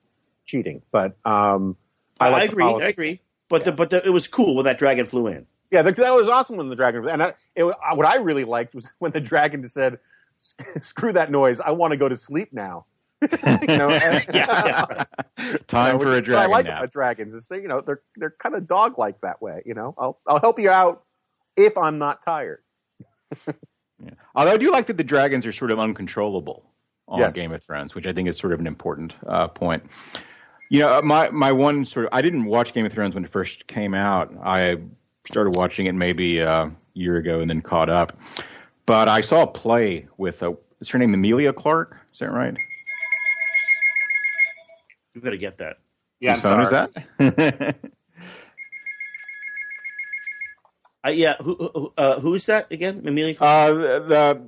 C: cheating. But um,
B: I,
C: like
B: agree. I agree. But the, but the, it was cool when that dragon flew in.
C: Yeah, that, that was awesome when the dragon. And I, it, what I really liked was when the dragon said, "Screw that noise! I want to go to sleep now." you know, and-
B: Yeah,
D: Time
C: you know,
D: for a
C: dragon. what I like
D: nap.
C: about dragons is they, you know, they're they're kind of dog like that way. You know, I'll I'll help you out if I'm not tired. yeah.
D: Although I do like that the dragons are sort of uncontrollable on
C: Yes.
D: Game of Thrones, which I think is sort of an important uh, point. You know, my my one sort of I didn't watch Game of Thrones when it first came out. I started watching it maybe a year ago and then caught up. But I saw a play with a is her name Emilia Clarke? Is that right?
B: You got to get that.
C: Yeah,
D: Whose phone is that?
B: Uh, yeah. Who, who, uh, who's that again? Emilia.
D: uh, the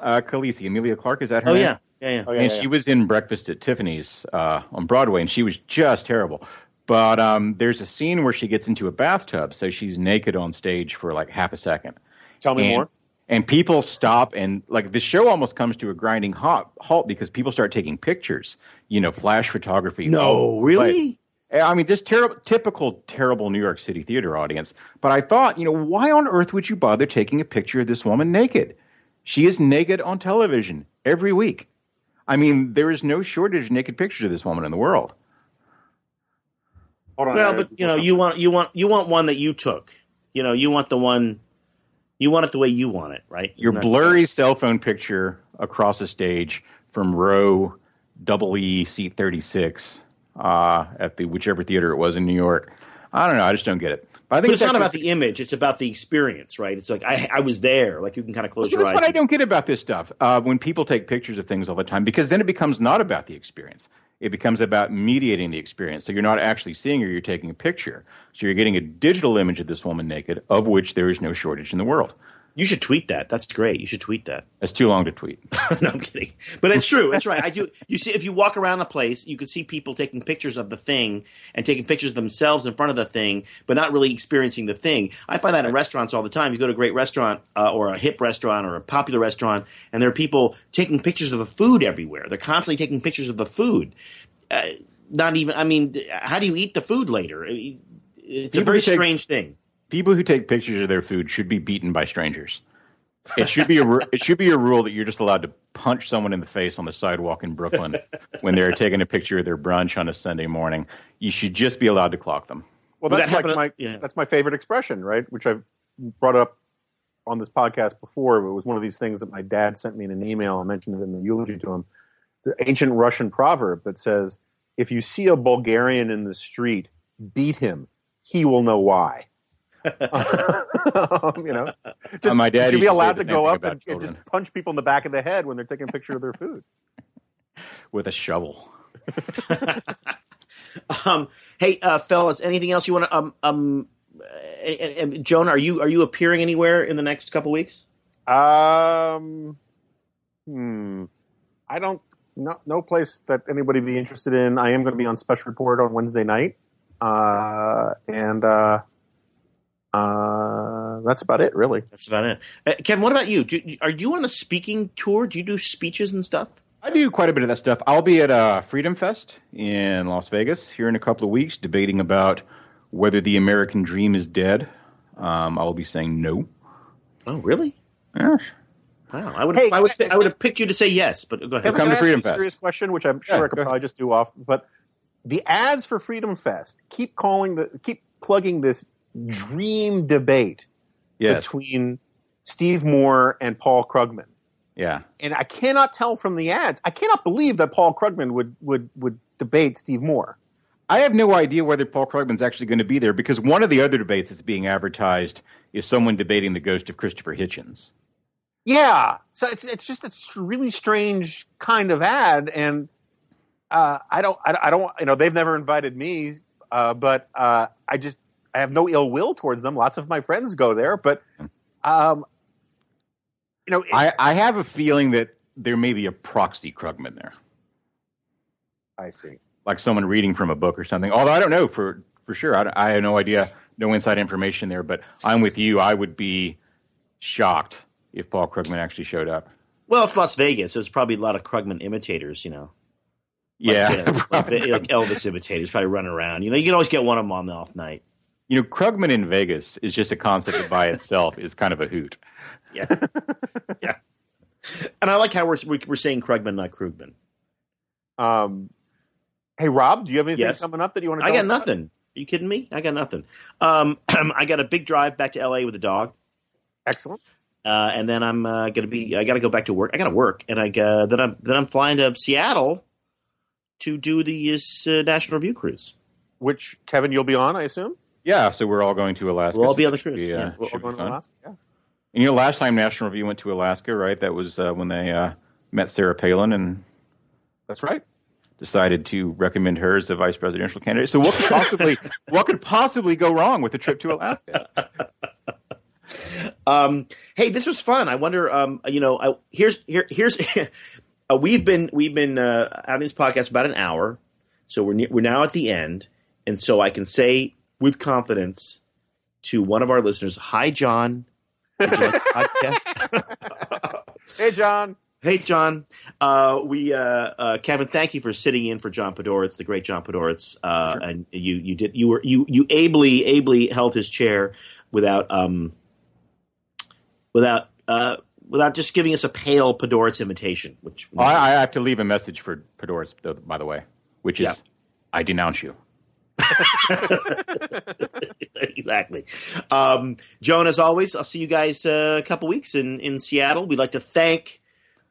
D: uh, Khaleesi, Emilia Clarke, is that her
B: oh
D: name?
B: yeah. Yeah. Yeah.
C: Oh, yeah,
D: and
C: yeah,
D: she was in Breakfast at Tiffany's uh, on Broadway, and she was just terrible. But um, there's a scene where she gets into a bathtub, so she's naked on stage for like half a second.
C: Tell me
D: and,
C: more.
D: And people stop, and like the show almost comes to a grinding halt, halt because people start taking pictures. You know, flash photography.
B: No,
D: Oh,
B: really?
D: like- I mean, just terrible, typical, terrible New York City theater audience. But I thought, you know, why on earth would you bother taking a picture of this woman naked? She is naked on television every week. I mean, there is no shortage of naked pictures of this woman in the world.
B: Well, but you know, you want you want you want one that you took. You know, you want the one. You want it the way you want it, right?
D: Your
B: Isn't that-
D: blurry cell phone picture across the stage from row double E seat 36 uh, at the whichever theater it was in New York. I don't know. I just don't get it. But I think
B: But it's not about the image; it's about the experience, right? It's like I, I was there. Like you can kind of close your
D: that's
B: eyes.
D: what I don't get about this stuff. Uh, when people take pictures of things all the time, because then it becomes not about the experience. It becomes about mediating the experience. So you're not actually seeing her; you're taking a picture. So you're getting a digital image of this woman naked, of which there is no shortage in the world.
B: You should tweet that. That's great. You should tweet that.
D: That's too long to tweet.
B: no, I'm kidding. But it's true. It's right. I do. You see, if you walk around a place, you can see people taking pictures of the thing and taking pictures of themselves in front of the thing, but not really experiencing the thing. I find that in restaurants all the time. You go to a great restaurant uh, or a hip restaurant or a popular restaurant, and there are people taking pictures of the food everywhere. They're constantly taking pictures of the food. Uh, not even. I mean, how do you eat the food later? It's a very
D: take-
B: strange thing.
D: People who take pictures of their food should be beaten by strangers. It should be a it should be a rule that you're just allowed to punch someone in the face on the sidewalk in Brooklyn when they're taking a picture of their brunch on a Sunday morning. You should just be allowed to clock them.
C: Well, that's
B: that
C: like my
B: yeah.
C: that's my favorite expression, right? Which I've brought up on this podcast before. It was one of these things that my dad sent me in an email. I mentioned it in the eulogy to him. The ancient Russian proverb that says, "If you see a Bulgarian in the street, beat him. He will know why." Um, you know, just,
D: Uh, my dad
C: should be allowed
D: the
C: to go up and, and just punch people in the back of the head when they're taking a picture of their food.
D: with a shovel.
B: Um, hey, uh, fellas, anything else you want to? Um, um, uh, uh, Jonah, are you are you appearing anywhere in the next couple weeks?
C: Um, hmm. I don't. No, no place that anybody would be interested in. I am going to be on special report on Wednesday night, uh, and uh, uh, that's about it, really.
B: That's about it. Uh, Kevin, what about you? Do, are you on a speaking tour? Do you do speeches and stuff?
D: I do quite a bit of that stuff. I'll be at uh, Freedom Fest in Las Vegas here in a couple of weeks, debating about whether the American dream is dead. Um, I will be saying no.
B: Oh, really?
D: Yeah.
B: Wow, I would
C: Hey,
B: I would
C: I-
B: I would have picked you to say yes, but go ahead.
C: Kevin,
D: come
C: can
D: to Freedom
C: ask you
D: Fest.
C: serious question, which I'm sure
D: Yeah,
C: I could probably just do off. But the ads for Freedom Fest keep calling the keep plugging this dream debate
D: Yes.
C: between Steve Moore and Paul Krugman.
D: Yeah.
C: and I cannot tell from the ads. I cannot believe that Paul Krugman would would would debate Steve Moore.
D: I have no idea whether Paul Krugman's actually going to be there because one of the other debates that's being advertised is someone debating the ghost of Christopher Hitchens.
C: Yeah, so it's it's just a really strange kind of ad, and uh, I don't I, I don't you know they've never invited me, uh, but uh, I just I have no ill will towards them. Lots of my friends go there, but um, you know it-
D: I, I have a feeling that there may be a proxy Krugman there,
C: I see.
D: like someone reading from a book or something. Although I don't know for, for sure. I, I have no idea. no inside information there, but I'm with you. I would be shocked if Paul Krugman actually showed up.
B: Well, it's Las Vegas. There's probably a lot of Krugman imitators, you know. Like,
D: yeah,
B: uh, like, like Elvis imitators probably running around. You know, you can always get one of them on the off night.
D: You know, Krugman in Vegas is just a concept that by itself is kind of a hoot.
B: Yeah, yeah. And I like how we're we're saying Krugman, not Krugman.
C: Um, hey, Rob, do you have anything
B: Yes.
C: coming up that you want to?
B: I got nothing. Are you kidding me? I got nothing. Um, I got a big drive back to L.A. with the dog.
C: Excellent.
B: uh, and then I'm uh, gonna be. I got to go back to work. I got to work, and I uh, then I'm then I'm flying to Seattle to do the uh, National Review cruise.
C: Which Kevin, you'll be on, I assume.
D: Yeah, so we're all going to Alaska.
B: We'll all be on the
D: it should
B: cruise,
D: be, uh,
B: yeah.
C: We're
D: should
C: all
D: be
C: going to
D: fun.
C: Alaska. Yeah.
D: And you know, last time National Review went to Alaska, right? That was uh, when they uh, met Sarah Palin and
C: That's right.
D: decided to recommend her as a vice presidential candidate. So what could possibly what could possibly go wrong with the trip to Alaska?
B: Um, hey, this was fun. I wonder. Um, you know, I, here's here here's. uh, we've been we've been uh, having this podcast about an hour, so we're ne- we're now at the end, and so I can say with confidence to one of our listeners, "Hi, John." Like podcast?
C: Hey, John.
B: Hey, John. Uh, we uh, uh, Kevin, thank you for sitting in for John Podhoretz, the great John Podhoretz, uh, and you you did you were you you ably ably held his chair without um without uh without just giving us a pale Podhoretz imitation, which
D: I, I have to leave a message for Podhoretz, though, by the way, which is
B: Yeah.
D: I denounce you.
B: exactly. Um, Jonah, as always, I'll see you guys uh, a couple weeks in, in Seattle. We'd like to thank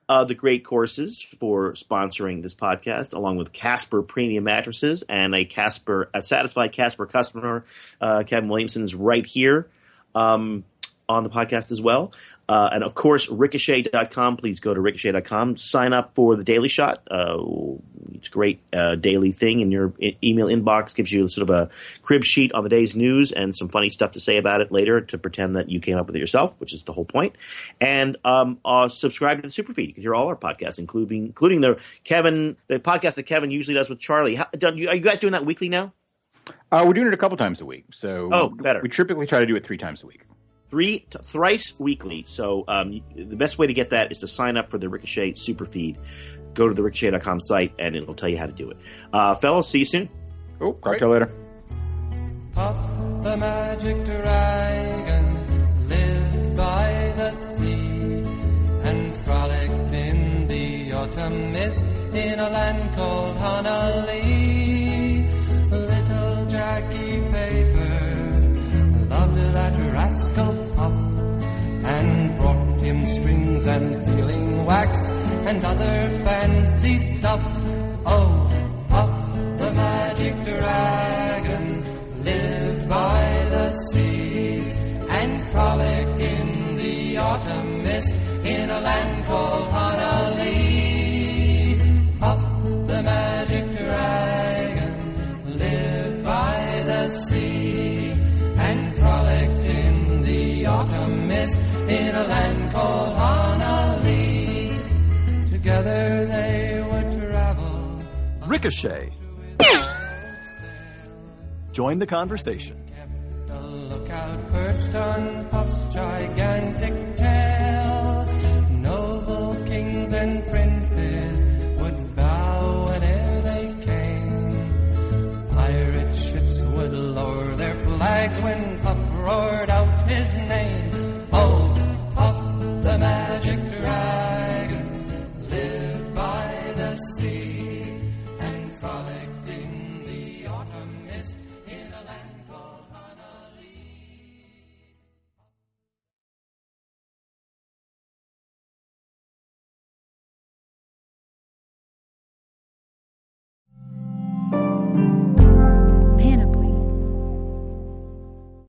B: uh, the Great Courses for sponsoring this podcast, along with Casper Premium Mattresses and a Casper, a satisfied Casper customer. Uh, Kevin Williamson is right here um, on the podcast as well. Uh, and of course, ricochet.com. Please go to ricochet.com. Sign up for the Daily Shot. Uh, it's a great uh, daily thing in your e- email inbox. Gives you sort of a crib sheet on the day's news and some funny stuff to say about it later to pretend that you came up with it yourself, which is the whole point. And um, uh, subscribe to the Superfeed. You can hear all our podcasts, including including the Kevin the podcast that Kevin usually does with Charlie. How, are you guys doing that weekly now?
D: Uh, we're doing it a couple times a week. So
B: Oh, better.
D: we typically try to do it three times a week.
B: Three t- thrice weekly. So um, the best way to get that is to sign up for the Ricochet super feed. Go to the ricochet.com site and it'll tell you how to do it. Uh, fellas, see you soon.
D: Cool. Talk to you later.
E: Puff the magic dragon lived by the sea and frolicked in the autumn mist in a land called Honah Lee. Little Jackie Paper loved that rascal and brought him strings and sealing wax and other fancy stuff. Oh, Puff the magic dragon lived by the sea and frolicked in the autumn mist in a land called Honah Lee. a land called Honah Lee. Together they would travel. Ricochet. Join the conversation. Lookout perched on gigantic tail. Noble kings and princes would bow
F: whenever they came. Pirate
E: ships would lower their flags when roared out his name.